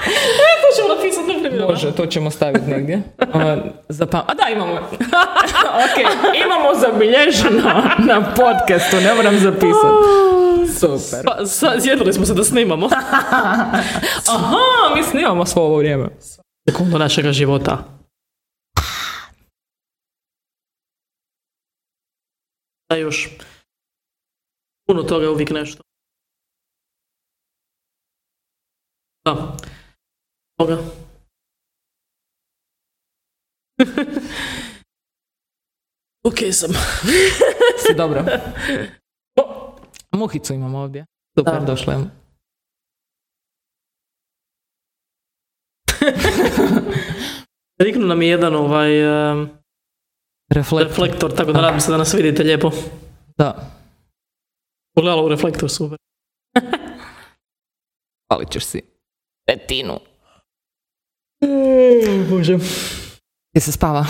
to ćemo napisati neprimjereno. Može, to ćemo staviti negdje. A, zapam... A da, imamo. ok, imamo zabilježeno na podcastu, ne moram zapisati. Super. Pa, sa, sjetili smo se da snimamo. Aha, mi snimamo svo ovo vrijeme. Sekundu našega života. Da još. Puno toga je uvijek nešto. Da. Toga. ok sam. Si dobro. Muhicu imamo ovdje. Super, došla je. Riknu nam je jedan ovaj reflektor, tako da nadam se da nas vidite lijepo. Da, Pogledala u reflektor, super. palit ćeš si. Petinu. Bože. Ti se spava?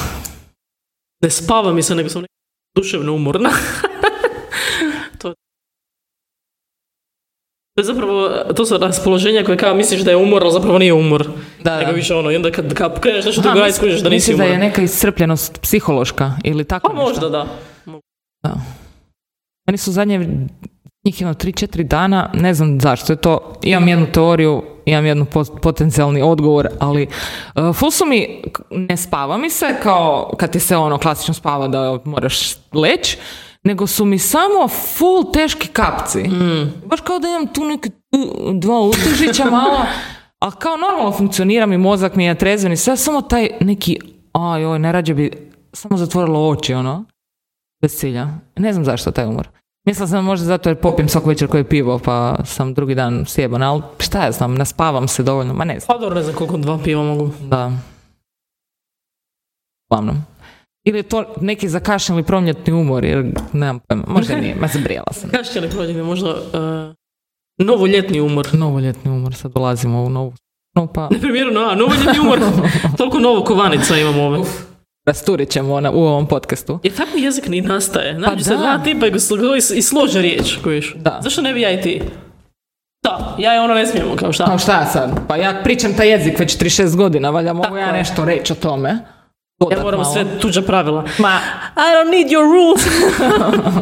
Ne spava mi se, nego sam nekako duševno umorna. to, to je zapravo, to su raspoloženja koje kao misliš da je umor, ali zapravo nije umor. Da, Nego da. više ono, i onda kad, kad kreneš nešto Aha, drugo, aj skužiš da nisi misliš da je neka iscrpljenost psihološka ili tako Pa nešto? možda da. Da. Meni su zadnje njih jedno 3-4 dana, ne znam zašto je to, imam jednu teoriju, imam jednu pot- potencijalni odgovor, ali uh, full su mi, ne spava mi se kao kad ti se ono klasično spava da moraš leć, nego su mi samo full teški kapci. Baš kao da imam tu neke dva utežića malo, ali kao normalno funkcioniram i mozak mi je trezven i sve, samo taj neki, aj oj, ne rađe bi samo zatvorilo oči, ono. Bez cilja. Ne znam zašto taj umor. Mislila sam možda zato jer popijem svaku večer koje pivo, pa sam drugi dan sjeban, ali šta ja znam, naspavam se dovoljno, ma ne znam. Pa dobro, ne znam koliko dva piva mogu. Da. Uglavnom. Ili je to neki zakašnjeli promjetni umor, jer nemam pojma, možda nije, ma zabrijala sam. Kaš li prođe možda uh, novoljetni umor. Novoljetni umor, sad dolazimo u novu. No, pa, Neprimjereno, a, novoljetni umor. Toliko novo kovanica imamo ove. Rasturit ćemo na, u ovom podcastu. Jer tako jezik ni nastaje. Znači se da. dva tipa i i slože riječ, kojiš. Da. Zašto ne bi ja i ti? Da, ja i ono ne smijemo, kao šta? A šta sad? Pa ja pričam taj jezik već 36 godina, valjda mogu Tako ja nešto reći o tome. Ja Dodat moram malo. sve tuđa pravila. Ma, I don't need your rules.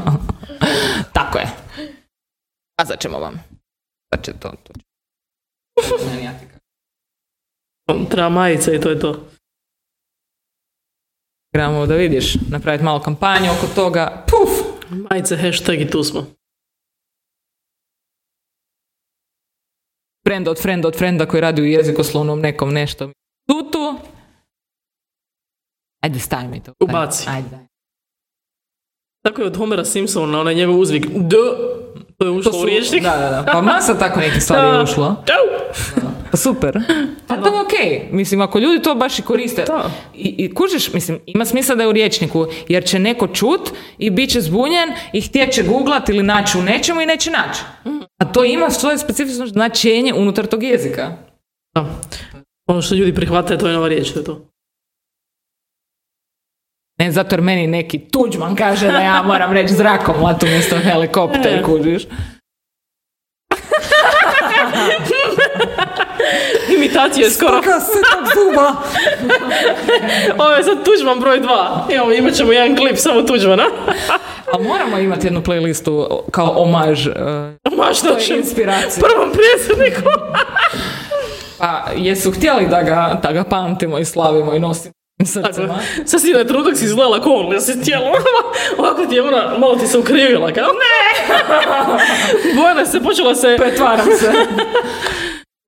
tako je. Kazat ćemo vam. Pa će to. ja. Treba majice i to je to. Trebamo da vidiš, napraviti malo kampanju oko toga. Puf! Majice, hashtag i tu smo. Friend od frenda od frenda koji radi u jezikoslovnom nekom nešto. Tutu. Ajde, stavi mi to. Ubaci. Ajde, daj. Tako je od Homera Simpsona, onaj njegov uzvik D, to je ušlo To u su- riječnik. Da, da, da. Pa masa tako nekih stvari je ušlo. Ćao! Pa super. Pa to je okej. Mislim, ako ljudi to baš i koriste. Da. I, I kužiš, mislim, ima smisla da je u riječniku, jer će neko čut i bit će zbunjen i htjet će googlat ili naći u nečemu i neće naći. A to ima svoje specifično značenje unutar tog jezika. Da. Ono što ljudi prihvate, to je nova riječ, to je to. Ne zato jer meni neki tuđman kaže da ja moram reći zrakom let umjesto helikopter, E. kužiš. Imitacija je skoro. zuba. Ovo je sad Tuđman broj dva. Evo, imat ćemo jedan klip samo Tuđmana. A moramo imati jednu playlistu kao omaž Maš toj našem inspiraciji. prvom predsjedniku. Pa jesu htjeli da ga, da ga pamtimo i slavimo i nosimo srcima. Sad si na trenutak si izgledala on, ja si tijelo. Ovako ti je ona, malo ti se ukrivila, kao ne! Bojana se, počela se Pretvaram se.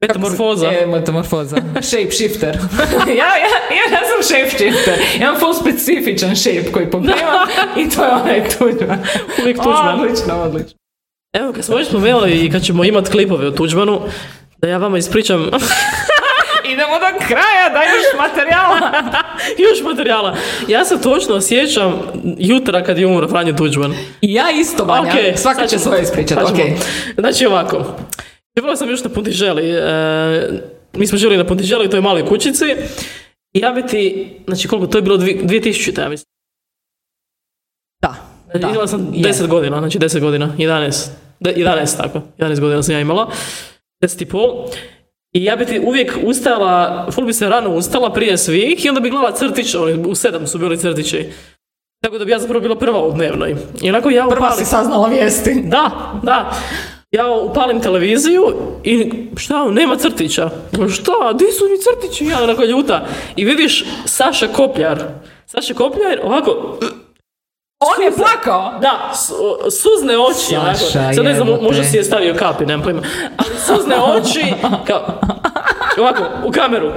Metamorfoza. Je, metamorfoza. Shape shifter. ja, ja, ja, ja sam shape shifter. Ja imam full specifičan shape koji pokrivam i to je onaj tuđman. Uvijek Tuđman. Odlično, odlično. Evo, kad smo već spomenuli i kad ćemo imati klipove o Tuđmanu, da ja vama ispričam Idemo do kraja, daj još materijala. još materijala. Ja se točno osjećam jutra kad je umro Franjo Tuđman. I ja isto, Vanja. Ok, Svaka će svoje ispričati. sad ćemo. ok. Znači ovako, bila sam još na Puntiželi, e, mi smo žili na Puntiželi, to je maloj kućici, i ja bi ti, znači koliko, to je bilo dvi- 2000, ja mislim. Da. Da. imala sam Je. 10 godina, znači 10 godina, 11, de- 11 tako, 11 godina sam ja imala, 10 i pol. I ja bi ti uvijek ustala, ful bi se rano ustala prije svih i onda bi gledala crtić, oni u sedam su bili crtići. Tako da bi ja zapravo bila prva u dnevnoj. I onako ja Prva si saznala vijesti. Da, da. Ja upalim televiziju i šta, nema crtića. Šta, di su mi crtići? Ja onako ljuta. I vidiš Saša Kopljar. Saša Kopljar ovako, On je plakao. da, su- suzne oči. onako. Saša, Sad ne znam, možda si je stavio kapi, nemam pojma. Ali suzne oči, kao, ovako, u kameru.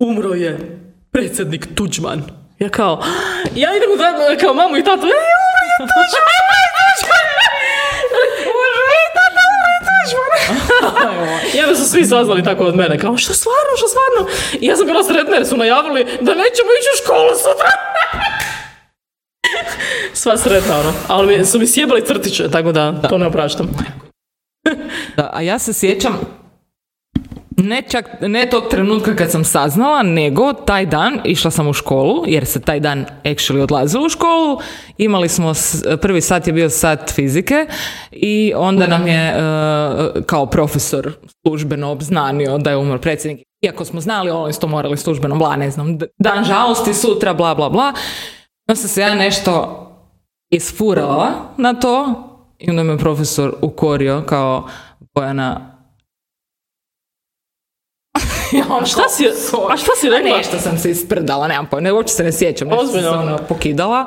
Umro je predsjednik Tuđman. Ja kao, ja idem u kao mamu i tatu, ej, umro je Tuđman, umro je Tuđman. Umro je tata, umro je Tuđman. I onda su svi saznali tako od mene, kao, što stvarno, što stvarno? I ja sam bila sretna jer su najavili da nećemo ići u školu sutra. Sva sretna, ono. Ali su mi sjebali crtiće, tako da, to ne opraštam. Da, a ja se sjećam ne čak, ne tog trenutka kad sam saznala, nego taj dan išla sam u školu, jer se taj dan actually odlazilo u školu. Imali smo, prvi sat je bio sat fizike i onda nam je e, kao profesor službeno obznanio da je umro predsjednik. Iako smo znali, ono isto morali službeno, bla, ne znam, dan žalosti, sutra, bla, bla, bla. Onda sam se ja nešto isfurala na to i onda me profesor ukorio kao Bojana ja on Šta si, a šta si rekla? Nešto sam se isprdala, nemam pojma, ne, uopće se ne sjećam, nešto sam se Ozbiljno? ono pokidala.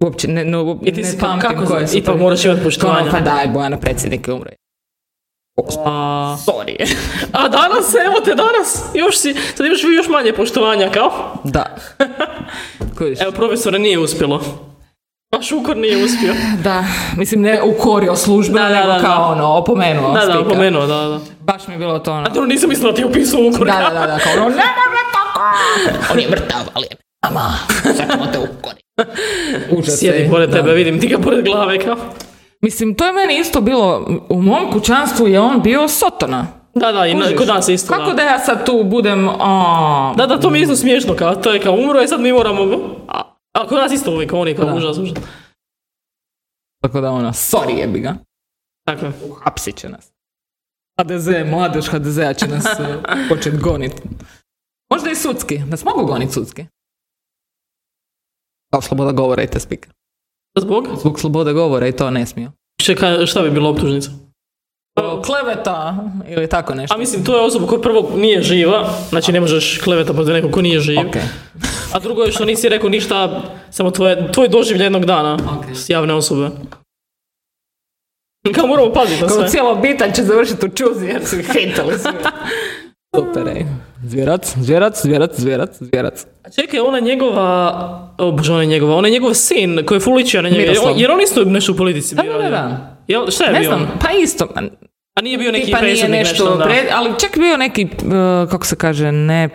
Uopće ne, no, I ti ne pamtim kako koje su ipak to- moraš imati poštovanja. Ono, Pa daj, Bojana, predsjednik je umre. A, Sorry. a danas, evo te danas, još si, sad imaš još manje poštovanja, kao? da. Evo, profesora nije uspjelo. Baš ukor nije uspio. Da, mislim ne ukorio službeno, nego kao ono, opomenuo Da, da, spika. opomenuo, da, da. Baš mi je bilo to ono. A to nisam mislila ti je upisao ukor. Da, da, da, da, kao ono, ne može tako! On je mrtav, ali je Ama, sad ćemo te ukoriti. Užas. Sjedi je, pored da. tebe, vidim ti ga pored glave, kao. Mislim, to je meni isto bilo, u mom kućanstvu je on bio sotona. Da, da, i na- kod nas isto. Kako da. da ja sad tu budem, a, Da, da, to mi je isto smiješno, kao, to je kao umro i sad mi moramo... A, a kod nas isto uvijek, oni kao Da. užas, užas. tako da ono, sorry jebi ga. Tako je. Hapsit će nas. HDZ, mladež HDZ-a će nas uh, počet gonit. Možda i sudski. Nas mogu gonit sudski. Kao sloboda govora i te speaker. Zbog? Zbog slobode govora i to ne smiju. Čekaj, šta bi bilo optužnica? Kleveta ili tako nešto. A mislim, to je osoba koja prvo nije živa, znači ne možeš kleveta protiv nekog ko nije živ. Ok. A drugo je što nisi rekao ništa, samo tvoje, tvoj doživljaj jednog dana s javne osobe. Kao moramo paziti na Kao sve. cijela obitelj će završiti u čuzi jer su ih hejtali svi. Super, ej. Zvjerac, zvjerac, zvjerac, zvjerac, zvjerac. A čekaj, ona njegova, o bože, ona je njegova, ona je njegov sin koji je fuličio na njega, jer Miroslav. on, jer on isto nešto u politici bio. da, da, da. Jel, šta je Ne bio znam, on? pa isto. A nije bio neki Tipa nije predsjednik nešto, nešto, da. pred, ali čak bio neki, uh, kako se kaže, ne,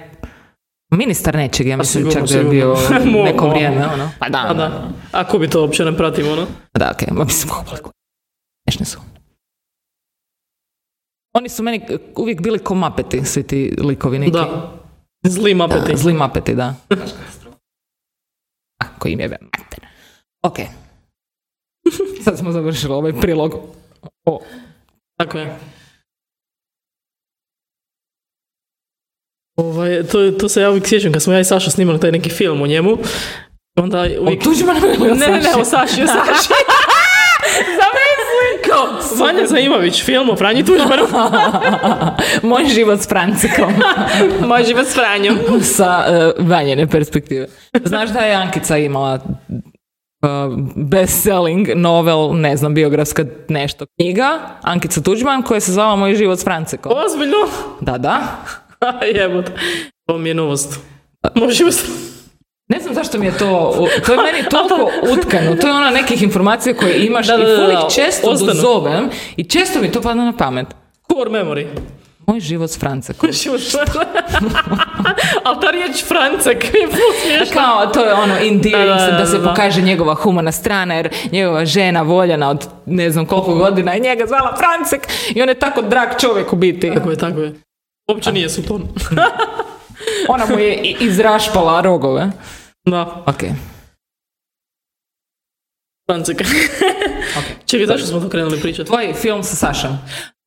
ministar nečeg, ja mislim sigurno, čak da je bio neko vrijeme, ono. Pa da, A da. Ako bi to uopće ne pratimo, ono. Da, okej, ma mislim, kako smiješni su. Oni su meni uvijek bili ko mapeti, svi ti likovi neki. Da. Zli mapeti. Da, zli mapeti, da. A, koji im jebe mater. Ok. Sad smo završili ovaj prilog. O, Tako je. Ovaj, to, to se ja uvijek sjećam kad smo ja i Saša snimali taj neki film o njemu. Onda o uvijek... Tuđmanu ili o Ne, ne, ne, Saši? o Saši, o Saši. Vanja Zaimović, film o Franji Tuđmanu. Moj život s Francikom. Moj život s Franjom. Sa uh, vanjene perspektive. Znaš da je Ankica imala uh, best-selling novel, ne znam, biografska nešto knjiga, Ankica Tuđman, koja se zvala Moj život s Francikom. Ozbiljno? Da, da. Jebot. To mi je novost. Moj život s Ne znam zašto mi je to, to je meni toliko utkano, to je ona nekih informacija koje imaš Da, da, i da, ful ih da, često ostanu. dozovem i često mi to pada na pamet. Core memory. Moj život s Francekom. Život s Ali ta riječ Francek je smiješna. Kao, to je ono endearing, Da, da, da, da, se da. pokaže njegova humana strana, jer njegova žena voljena od ne znam koliko godina je njega zvala Francek i on je tako drag čovjek u biti. Tako je, tako je. Uopće nije suton. Ona mu je izrašpala rogove. da, Ok. Francek. Čekaj, zašto smo to krenuli pričati? Tvoj film sa Sašom.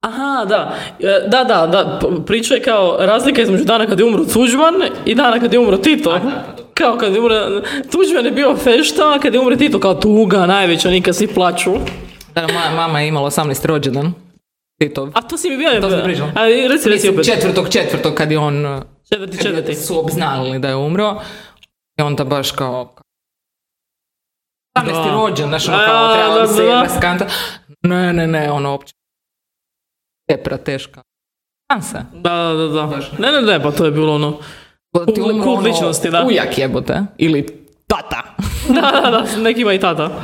Aha, da. E, Da, da, da. Priča je kao razlika između dana kad je umro Tuđman i dana kad je umro Tito. Kao kad je umro... Tuđman je bio fešta, a kad je umro Tito kao tuga, najveća, nikad svi plaču. Da, moja mama je imala 18. rođendan. Titov. A to si mi bio... To sam pričala. A reci, reci opet. četvrtog, četvrtog kad je on Četvrti, četvrti. su obznalili da je umro i onda baš kao 18. Da. rođen, znaš, ono kao da, se jedna skanta. Ne, ne, ne, ono opće. Tepra teška. Šansa. Da, da, da, da. Ne, ne, ne, pa to je bilo ono... Ti Kult- umro kult ono, ličnosti, da. Ujak jebote. Ili tata. Da, da, da, neki ima i tata.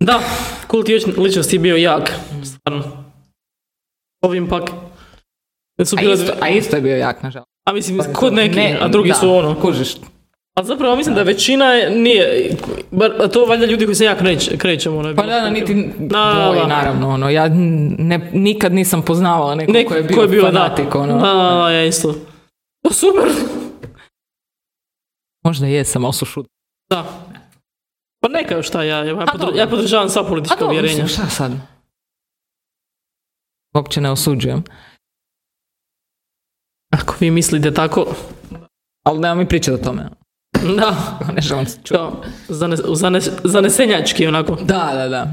Da, kult lič- ličnosti je bio jak, stvarno. Ovim pak... Su A isto, a isto je bio jak, nažalost. a mislim, kod neki, Ne, a drugi da, su ono. Kužiš. A zapravo mislim da većina je- nije, bar, a to valjda ljudi koji se jak kreće, krećemo. ono Pa da, da, niti Da, dvoje, da. naravno, ono, ja ne, nikad nisam poznavala nekog Nek- ko je bio, ko je bio, fanatik, da. ono. Da, da, da, ja isto. Pa super. Možda jesam, ali su šut. Da. Pa neka šta ja, ja, ja podržavam sva politička A dobro, šta sad? Uopće ne osuđujem. Ako vi mislite tako, Ali nema mi pričati o tome. da, Ne želim se čuti. zane, zanes, zanesenjački onako. Da, da, da.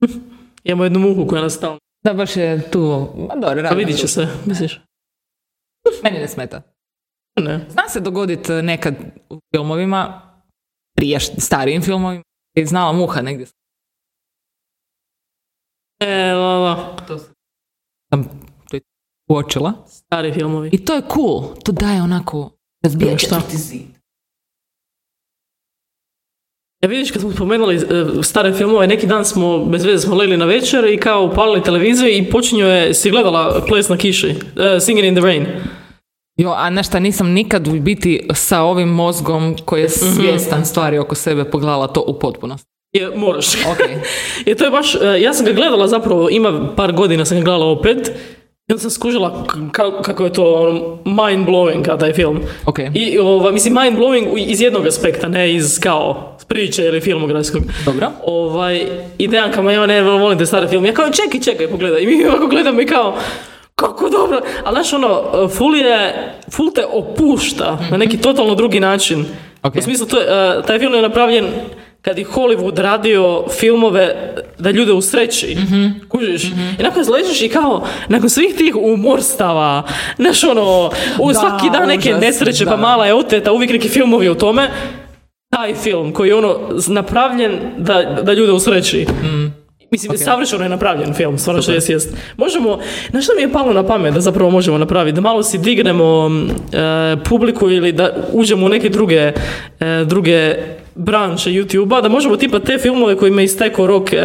Imamo jednu muhu koja nas stalno. Da, baš je tu... Ma dobro, A radi. vidit će se, misliš? Meni ne smeta. Ne. Zna se dogoditi nekad u filmovima, prije starijim filmovima, je znala muha negdje. E, la, la. Sam to uočila. Stari filmovi. I to je cool. To daje onako... Razbija Šta? četvrti zid. Ja vidiš kad smo spomenuli e, stare filmove, neki dan smo, bez veze smo legli na večer i kao upalili televiziju i počinju je, si gledala Ples na kiši, e, Singing in the Rain. Jo, a nešto nisam nikad biti sa ovim mozgom koji je svjestan stvari oko sebe pogledala to u potpunosti. Je, moraš. Ok. I to je baš, e, ja sam ga gledala zapravo, ima par godina sam ga gledala opet. Onda sam skužila kako je to ono, mind blowing kao taj film. Ok. I ova, mislim mind blowing iz jednog aspekta, ne iz kao priče ili filmografskog. Dobro. Ovaj, i Dejanka ma ja ne volim te stare filme. Ja kao čekaj, čekaj, pogledaj. I mi ovako gledamo i kao kako dobro. Ali znaš ono, full je, full te opušta na neki totalno drugi način. Ok. U smislu, to je, e, taj film je napravljen kad je Hollywood radio filmove da ljude usreći, kužiš, i nakon ležiš i kao, nakon svih tih umorstava, znaš ono, u Da, svaki dan neke užas, nesreće, pa da. mala je oteta, uvijek neki filmovi o tome, taj film koji je ono napravljen da, da ljude usreći. Mislim, Ok. savršeno je napravljen film, stvarno što jest, jest. Možemo, znaš što mi je palo na pamet da zapravo možemo napraviti? Da malo si dignemo mm, e, publiku ili da uđemo u neke druge, e, druge branše YouTube-a, da možemo tipa te filmove kojima je istekao rok, e,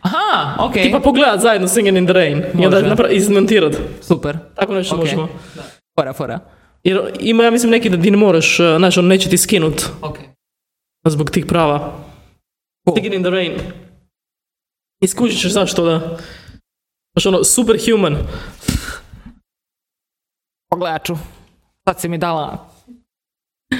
Aha, ok. tipa pogledat zajedno Singing in the Rain i onda Može. napra- izmontirat. Super. Tako nešto Ok. možemo. Fora, fora. Jer ima, ja mislim, neki da ti ne moraš, znaš, on neće ti skinut Ok. zbog tih prava. Cool. Singing in the Rain. Iskužit ćeš zašto da. Baš ono, superhuman. Pogledat ću. Sad si mi dala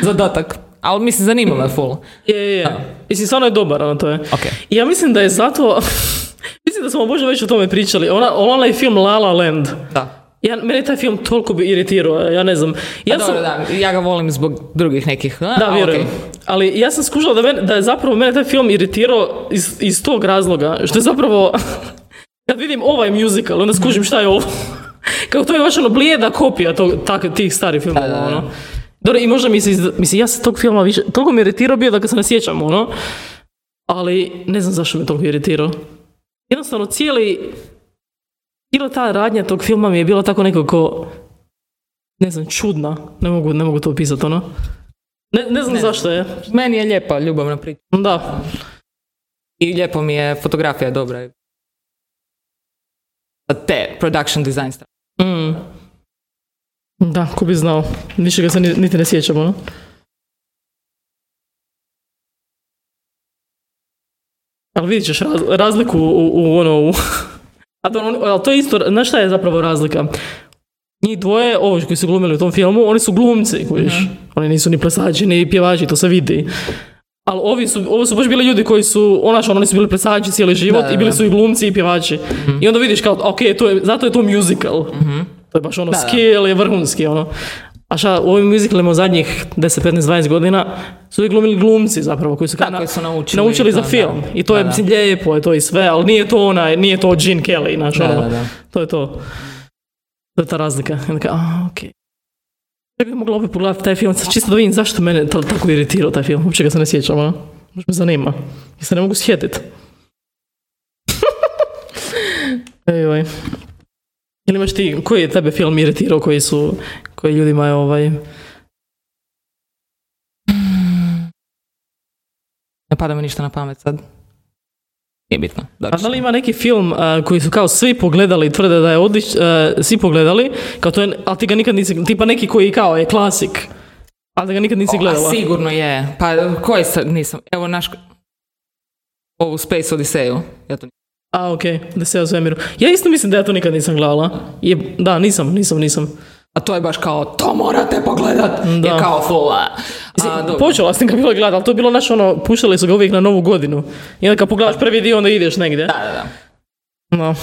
zadatak. Ali mislim, zanima me full. Je, je, je. Mislim, stvarno je dobar, ono to je. Ok. I ja mislim da je zato... mislim da smo možda već o tome pričali. Ona, onaj film La La Land. Da. Ja, mene taj film toliko bi iritirao, ja ne znam. Ja Ja sam, Dobro, da. Ja ga volim zbog drugih nekih. A, Da, a, vjerujem. ok. Ali ja sam skušala da, mene, da je zapravo mene taj film iritirao iz, iz tog razloga. Što je zapravo... kad vidim ovaj musical, onda skužim šta je ovo. Kako to je baš ono blijeda kopija tog, tak, tih starih filmova. Da, da, da. Ono. Dobro, i možda mi se... Mislim, ja se tog filma više... Toliko mi iritirao bio da ga se ne sjećam, ono. Ali ne znam zašto me toliko iritirao. Jednostavno, cijeli... Cijela ta radnja tog filma mi je bila tako nekako... Ne znam, čudna. Ne mogu, ne mogu to opisati, ono. Ne, ne znam zašto je. Meni je lijepa ljubavna priča. Da. I lijepo mi je, fotografija je dobra. Te, production design strane. Mm. Da, ko bi znao. Više ga se ni- niti ne sjećam, ono. Ali vidit ćeš raz- razliku u, u ono... U... A to, ali to je isto, znaš šta je zapravo razlika? Njih dvoje, ovo koji su glumili u tom filmu, oni su glumci, kojiš. Oni nisu ni plesači, ni pjevači, to se vidi. Ali ovi su, ovo su baš bili ljudi koji su, onaš, oni su bili plesači cijeli život Da, da, i bili da. su i glumci i pjevači. I onda vidiš kao, ok, to je, zato je to musical. To je baš ono, Da, da. skill je vrhunski, ono. A šta, u ovim musicalima u zadnjih 10, 15, 20 godina su uvijek glumili glumci zapravo, koji su, kao Da, na- koji su naučili naučili za to, film. da. I to je, Da, da. mislim, lijepo je to i sve, ali nije to onaj, nije to Gene Kelly, znaš, ono. da, da. To je to. To je ta razlika. I onda kao, a, okej. Ja bih mogla opet pogledati taj film, sad čisto da vidim zašto mene to, tako iritirao taj film. Uopće ga se ne sjećam, ono. Možda me zanima. I se ne mogu sjetiti. Ej, oj. Ili imaš ti, koji je tebe film iritirao, koji su, koji ljudima je ovaj... Ne pada mi ništa na pamet sad. Nije bitno. A Dobro. da li ima neki film a, koji su kao svi pogledali i tvrde da je odlič, a, svi pogledali, kao to je, ali ti ga nikad nisi, tipa neki koji kao je klasik, ali da ga nikad nisi A gledala. sigurno je. Pa koji sad nisam? Evo naš... Ovu Space Odiseju. Ja to A, ok, da se ja u svemiru. Ja isto mislim da ja to nikad nisam gledala. Je, da, nisam, nisam, nisam. A to je baš kao, to morate pogledat. Da. Je kao full. A. Počela sam ga bilo gledati, ali to je bilo naš ono, puštali su ga uvijek na novu godinu. I onda kad pogledaš prvi dio, onda ideš negdje. Da, da, da. No.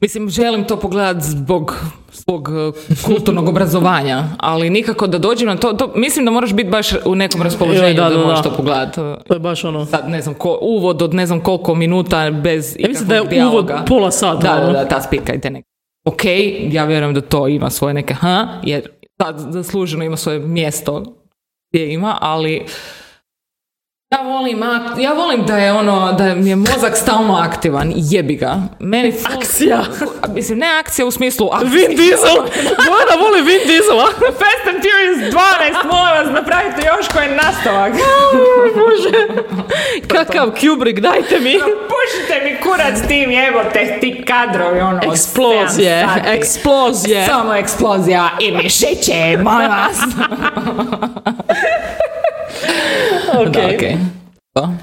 Mislim, želim to pogledat zbog svog uh, kulturnog obrazovanja, ali nikako da dođem na to, to mislim da moraš biti baš u nekom raspoloženju Joj, da, da, da, možeš to pogledat. To je baš ono. Sad ne znam, ko, uvod od ne znam koliko minuta bez Ja mislim da je uvod pola sata. Da, da, ono. da, ta spika i te neke. Ok, ja vjerujem da to ima svoje neke ha, jer sad zasluženo ima svoje mjesto gdje ima, ali ja volim, ja volim da je ono, da mi je mozak stalno aktivan, jebi ga. Meni full- Akcija. Mislim, ne akcija u smislu akcije. Vin Diesel! Bojana voli Vin Diesela! Fast and Furious 12, molim vas, napravite još koji nastavak. Bože! Kakav Kubrick, dajte mi! Pušite mi kurac tim, jebote, ti kadrovi, ono, Eksplozije, eksplozije. Samo eksplozija i mišiće, molim vas. Ok. Da, okej. To.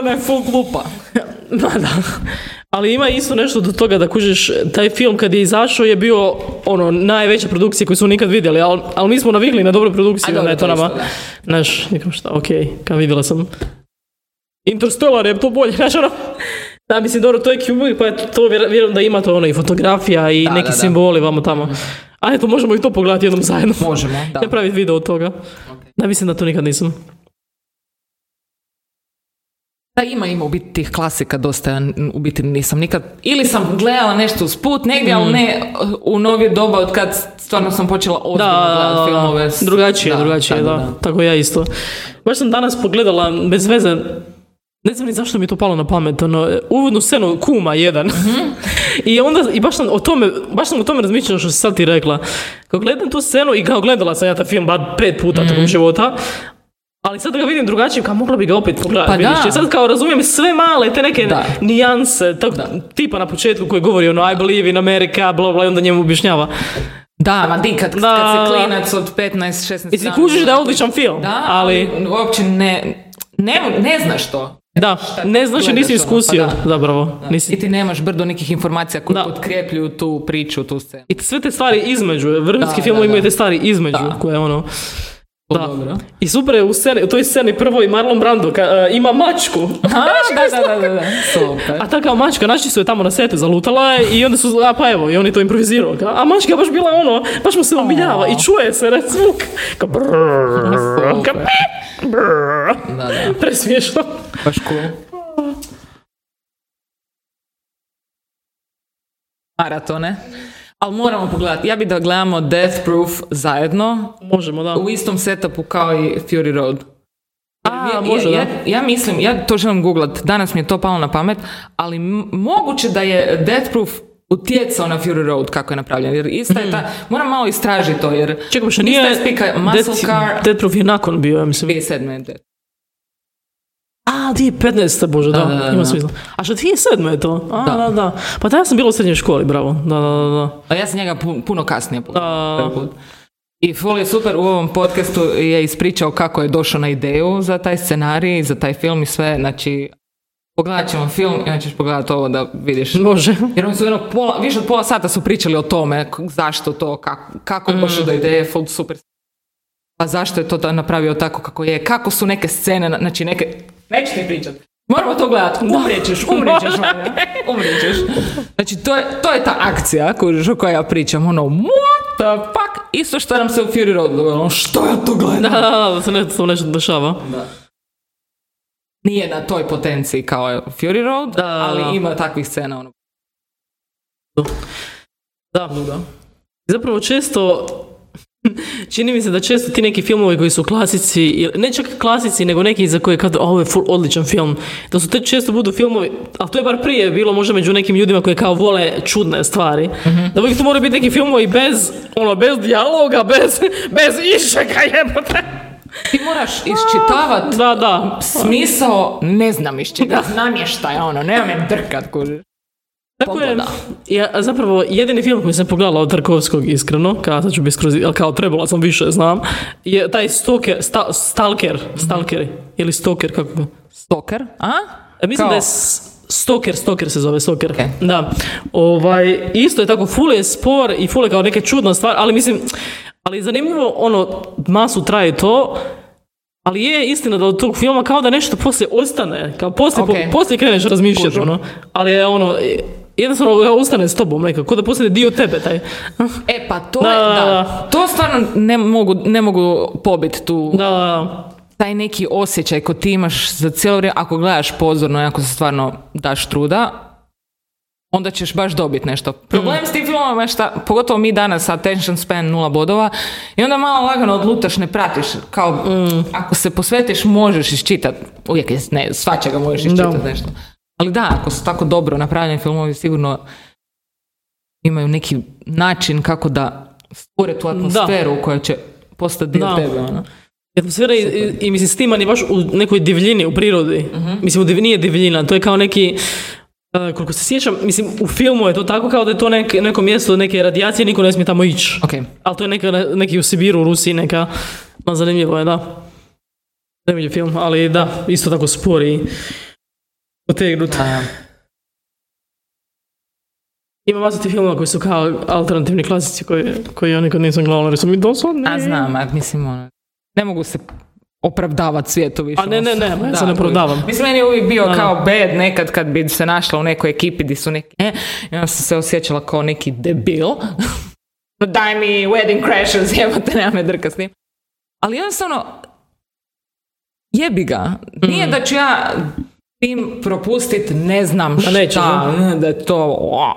Ona je full glupa. Da, da. Ali ima isto nešto do toga da kužiš, taj film kad je izašao je bio ono, najveća produkcija koju smo nikad vidjeli, ali, ali mi smo navikli na dobru produkciju, A dobro, ne to nama. da. Znaš, nekom šta, okej, kad vidjela sam Interstellar je to bolje, znaš ono. Da, mislim, dobro, to je Kubrick, pa je to, vjer- vjerujem da ima to ono i fotografija i Da, neki da, da. simboli vamo tamo. A eto, možemo i to pogledati jednom zajedno. Možemo, da. Napraviti video od toga. Da, mislim da to nikad nisam. Da, ima, ima u biti tih klasika dosta, ja u biti nisam nikad, ili sam gledala nešto usput negdje, ali ne uh, u novije doba od kad stvarno sam počela ozbiljno Da, gledati filmove. drugačije, da, drugačije, da, Tako ja isto. Baš sam danas pogledala, bez veze, ne znam ni zašto mi je to palo na pamet, ono, uvodnu scenu Kuma jedan. I onda, i baš sam o tome, baš sam o tome razmišljala što si sad ti rekla. Kao gledam tu scenu i kao gledala sam ja taj film bar pet puta tokom života, ali sad da ga vidim drugačije, kao mogla bi ga opet pogledati. Pa vidiš. da. Sad kao razumijem sve male, te neke Da. nijanse, tako, tipa na početku koji govori ono I believe in America, bla bla, i onda njemu objašnjava. Da, ma di, kad, kad se klinac od 15, 16 I ti kužiš da je odličan film, Da, ali... ali uopće ne, ne, ne znaš to. Da, ne znači nisi ono, iskusio, pa da. zapravo. Nisi. I ti nemaš brdo nekih informacija koje Da. potkrepljuju tu priču, tu scenu. I sve te stvari između, vrhunski Da, filmovi da, imaju da. te stvari između, Da. koje ono... Da. dobro. I super je u, sceni, u toj sceni prvo i Marlon Brando ka, e, ima mačku. A, da, da, da, da, da. Super. A ta kao mačka, naši su je tamo na setu, zalutala je i onda su, a pa evo, i on je to improvizirao. Kao, A mačka baš bila ono, baš mu se umiljava i čuje se red zvuk. Kao brrrr, kao brrrr. Da, da. Presmiješno. Baš cool. Maratone. Ali moramo pogledati. Ja bi da gledamo Death Proof zajedno Možemo, da. u istom setupu kao i Fury Road. A, ja, može, ja, da. ja, ja mislim, ja to želim googlat, danas mi je to palo na pamet, ali m- moguće da je Death Proof utjecao na Fury Road kako je napravljen, jer ista je ta, moram malo istražiti to, jer Čekaj, što ista nije... je spika Muscle Death- Car Death Proof je nakon bio, ja mislim. 2007. je Death. A, 2015. bože, da, Da, da, da, ima smisla. A što 2007. je to? A, da, Da. da. Pa tada sam bila u srednjoj školi, bravo. Da, da, da. A ja sam njega pu- puno kasnije pogledala. I Fol je super u ovom podcastu je ispričao kako je došao na ideju za taj scenarij, za taj film i sve. Znači, pogledat ćemo film i onda ćeš pogledati ovo da vidiš. Može. Jer oni su jedno pola, više od pola sata su pričali o tome, zašto to, kako, kako je došao do ideje, Fol super. Pa zašto je to da napravio tako kako je, kako su neke scene, na- znači neke, neću ti pričat. Moramo to gledati, umrijećeš, umrijećeš, Vanja. Znači, to je, to je ta akcija kužiš, o kojoj ja pričam, ono, what the fuck? Isto što nam se u Fury Road dogodilo, ono, što ja to gledam? Da, da, da, da se ne, to nešto dešava. Nije na toj potenciji kao je Fury Road, Da, da, ali da. ima takvih scena, ono. Da, da. Zapravo često, čini mi se da često ti neki filmovi koji su klasici, ne čak klasici, nego neki za koje kad, "O, ovo je full odličan film, da su te često budu filmovi, a to je bar prije bilo možda među nekim ljudima koji kao vole čudne stvari, da uvijek to moraju biti neki filmovi bez, ono, bez dijaloga, bez, bez išega jebote. Ti moraš iščitavati Da, da. smisao, ne znam iz čega, namještaja, ono, nema me drkat, kuži. Tako je, ja, zapravo jedini film koji sam pogledala od Tarkovskog iskreno, kao sad ću skroz, ali kao trebala sam više, znam, je taj Stoker, sta, Stalker, Stalker, ili Stoker, kako ga? Stoker, a? E, Mislim Kao- da je Stoker, Stoker se zove, Stoker. Ok. Da. Ovaj, isto je tako, full je spor i full je kao neke čudna stvar, ali mislim, ali zanimljivo, ono, masu traje to, ali je istina da od tog filma kao da nešto poslije ostane, kao poslije, Ok. po- poslije kreneš razmišljati, ono, ali je ono, jednostavno ostane s tobom nekako, da postane dio tebe taj. E pa to Da, je, da, to stvarno ne mogu, ne mogu pobiti tu, Da, da, taj neki osjećaj ko ti imaš za cijelo vrijeme, ako gledaš pozorno i ako se stvarno daš truda, onda ćeš baš dobiti nešto. Problem s tim filmama je šta, pogotovo mi danas, attention span nula bodova, i onda malo lagano odlutaš, ne pratiš, kao, ako se posvetiš, možeš iščitati, uvijek je, ne, svačega možeš iščitati nešto. Ali da, ako su tako dobro napravljeni filmovi, sigurno imaju neki način kako da stvore tu atmosferu koja će postati dio Da. tebe, ono. Atmosfera i, i, i mislim sniman je baš u nekoj divljini, u prirodi. Mislim, u div- nije divljina, to je kao neki, e, koliko se sjećam, mislim, u filmu je to tako kao da je to nek, neko mjesto neke radijacije, niko ne smije tamo ići. Ok. Ali to je neka, neki u Sibiru, u Rusiji, neka, ma zanimljivo je, da. Zanimljiv film, ali da, isto tako spori. Potegnut. A, Ima masa tih filmova koji su kao alternativni klasici koji, koji ja nikad nisam gledala, jer su mi dosadni. a znam, a mislim ono, ne mogu se opravdavati svijetu više. A ne, ne, ne, ono, ja se ne opravdavam. Mislim, meni je uvijek bio Da, kao bad nekad kad bi se našla u nekoj ekipi di su neki, e, i onda sam se osjećala kao neki debil. Daj mi wedding crashes, jebote, nema me drka s tim. Ali jednostavno, jebi ga. Nije da ću ja tim propustit ne znam Da nećeš, šta, da je to o,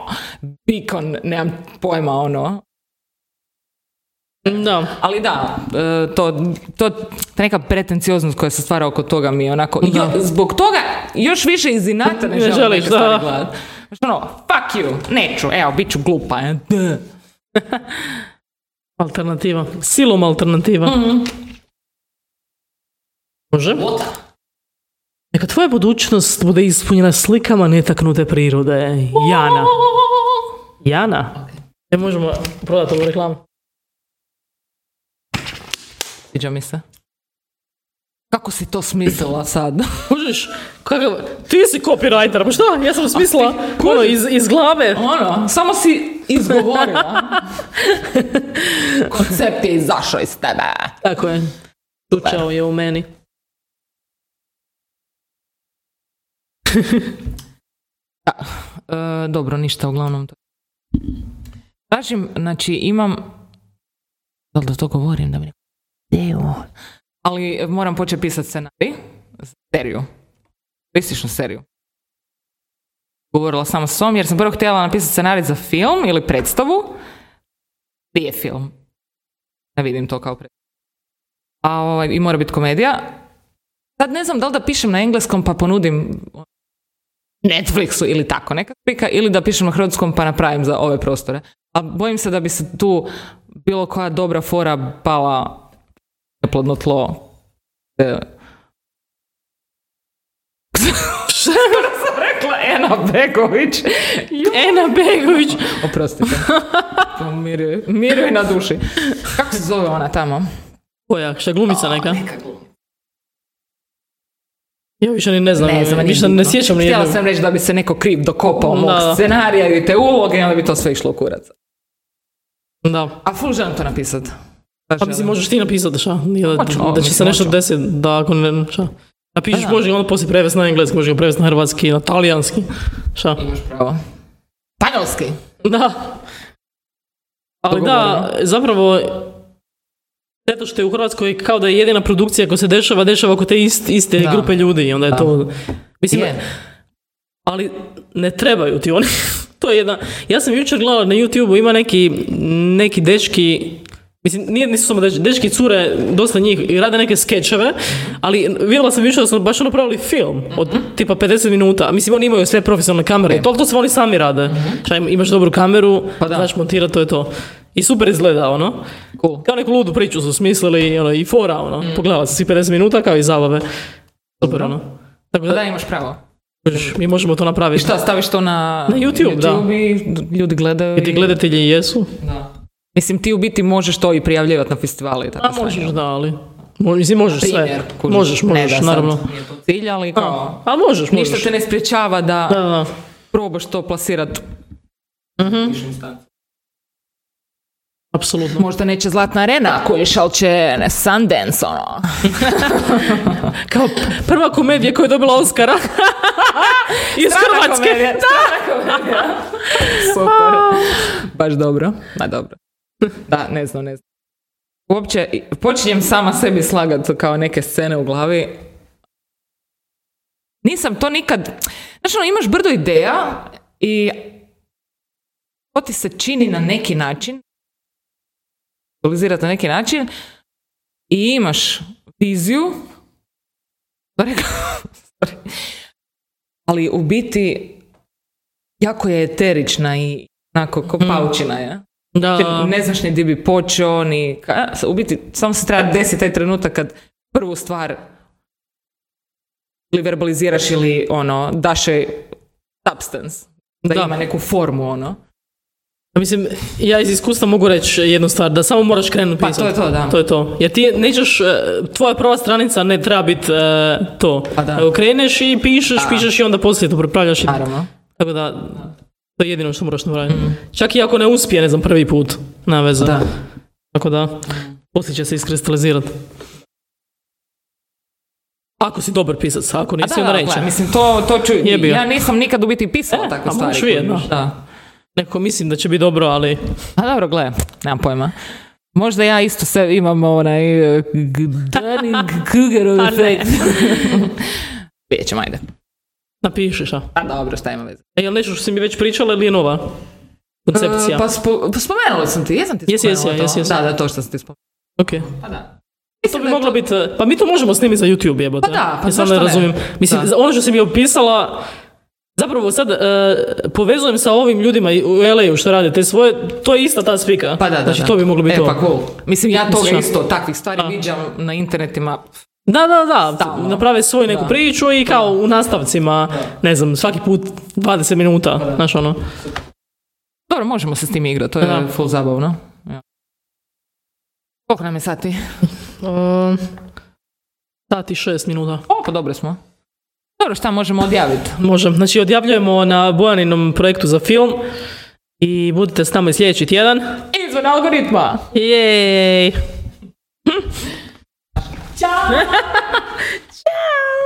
bikon, nemam pojma ono. Da. Ali da, e, to, to neka pretencioznost koja se stvara oko toga mi je onako, Da. jo- zbog toga još više iz inata ne, Ne želim želiš, da. gledat. Znaš ono, fuck you, neću, evo, bit ću glupa. e. Alternativa. Silom alternativa. Može? Neka tvoja budućnost bude ispunjena slikama netaknute prirode. Jana. Jana? Ne možemo prodati ovu reklamu. Sviđa mi se. Kako si to smislila sad? Možeš? Kakav? Ti si copywriter, pa šta? Ja sam smislila ono, iz, iz glave. ono, samo si izgovorila. Koncept je izašao iz tebe. Tako je. Tučao je u meni. E, dobro, ništa, uglavnom to. Tražim, znači imam... Da li da to govorim? Da mi... Evo. Ali moram početi pisati scenarij. Seriju. Lističnu seriju. Govorila sam s tom jer sam prvo htjela napisati scenarij za film ili predstavu. Prije film. Ne vidim to kao predstavu. A ovaj, i mora biti komedija. Sad ne znam da li da pišem na engleskom pa ponudim Netflixu ili tako neka slika, ili da pišem na hrvatskom pa napravim za ove prostore. A bojim se da bi se tu bilo koja dobra fora pala neplodno tlo. E. Što sam rekla Ena Begović? Ena Begović. Oprostite. To Miruje, miruje na duši. Kako se zove ona tamo? Koja? Šta glumica neka? Ja više ni ne znam. Ne znam, više ne sjećam ni Htjela sam reći da bi se neko kriv dokopao mog Da. scenarija i te uloge i onda bi to sve išlo u kurac. Da. A full želim to napisat. Pa mislim, možeš ti napisati šta? Da, da će se nešto desiti, da ako ne, šta? Napišeš, da. ga onda poslije prevesti na engleski, može ga prevesti na hrvatski, na talijanski. Šta? Imaš pravo. Španjolski. Da. Ali da, zapravo, zato što je u Hrvatskoj kao da je jedina produkcija koja se dešava, dešava oko te ist, iste Da. grupe ljudi i onda je Da. to... Mislim, Je. ali ne trebaju ti oni. to je jedna... Ja sam jučer gledala na YouTube-u, ima neki, neki dečki, mislim, nije, nisu samo dečki, dečki cure, dosta njih, i rade neke skečeve, ali vidjela sam više da su baš napravili film od tipa 50 minuta. Mislim, oni imaju sve profesionalne kamere i to, to sve oni sami rade. Šta, im- imaš dobru kameru, Pa da. znaš montirati, to je to. I super izgleda, ono. Cool. Kao neku ludu priču su smislili, ono, i fora, ono. Pogledala sam svi 50 minuta kao i zabave. Super, ono. Tako Pa da, da, imaš pravo. mi možemo to I napraviti. šta, staviš to na, Na YouTube, da. i ljudi gledaju. I ti i- gledatelji jesu? Da. Mislim, ti u biti možeš to i prijavljivati na festivale i tako A možeš, da, ali... Mislim, možeš sve. Primjer, kužiš. Možeš, Ne možeš, da sad naravno. Nije to cilj, ali kao... Ali možeš, možeš. Ništa te ne spriječava da, Da, da, da. probaš to plasirat. Mhm. Apsolutno. Možda neće Zlatna arena, kojiš, ali će Sundance, ono. Kao prva komedija koja je dobila Oscara. Iz Hrvatske. komedija, Super. Baš dobro. Ma dobro. Da, ne znam, ne znam. Uopće, počinjem sama sebi slagat kao neke scene u glavi. Nisam to nikad... Znaš, ono, imaš brdo ideja i to ti se čini na neki način, vizualizirati na neki način i imaš viziju, ali u biti jako je eterična i onako ko paučina je. Da, Ti Ne znaš ni di bi počeo, ni... ka- U biti, samo se treba desiti taj trenutak kad prvu stvar ili verbaliziraš ili ono, daš joj substance. Da, Da. ima neku formu, ono. Mislim, ja iz iskustva mogu reći jednu stvar, da samo moraš krenuti Pa, pisati. to je to, da. To je to. Jer ti nećeš, e, tvoja prva stranica ne treba biti e, to. Pa da. Kreneš i pišeš, Da. pišeš i onda poslije to prepravljaš. Naravno. Tako da, to je jedino što moraš napraviti. Čak i ako ne uspije, ne znam, prvi put, na veze. Da. Tako da, poslije će se iskristalizirati. Ako si dobar pisac, ako A nisi, da, onda neće. gle, mislim, to, to ću, ja nisam nikad u biti pisala E, takve a stvari. možeš vidjet, kužiš, da. Neko mislim da će biti dobro, ali... A dobro, gle, nemam pojma. Možda ja isto se imam onaj uh, Dunning-Krugerov A ne. efekt. Vidjet ćemo, ajde. Napišeš, a? A dobro, šta ima veze. E, jel nešto što si mi već pričala ili je nova koncepcija? E, pa, spo, pa spomenula sam ti, jesam ti jesi, spomenula to? jesi, jesi. Da, da, to što sam ti spomenula. ok. Pa da. To bi moglo biti, pa mi to možemo snimiti za YouTube jebote. Pa da, pa zašto ne razumijem. Mislim, Da. ono što si mi opisala, zapravo sad e, povezujem sa ovim ljudima u LA-u što rade te svoje, to je ista ta spika. Pa da, da, Znači da. to bi moglo biti e, to. pa cool. Mislim, ja toga Mislim, isto, takvih stvari viđam na internetima. Da, da, da, Stalno. naprave svoju neku Da. priču i kao u nastavcima, ne znam, svaki put 20 minuta, znaš ono. Dobro, možemo se s tim igrati, to je Da. full zabavno. Ja. Koliko nam je sati? Um, sat i šest minuta. O, pa dobro smo. Dobro, šta možemo odjaviti? Možem. Znači, odjavljujemo na Bojaninom projektu za film i budite s nama i sljedeći tjedan. Izvan algoritma! Jej! Ćao!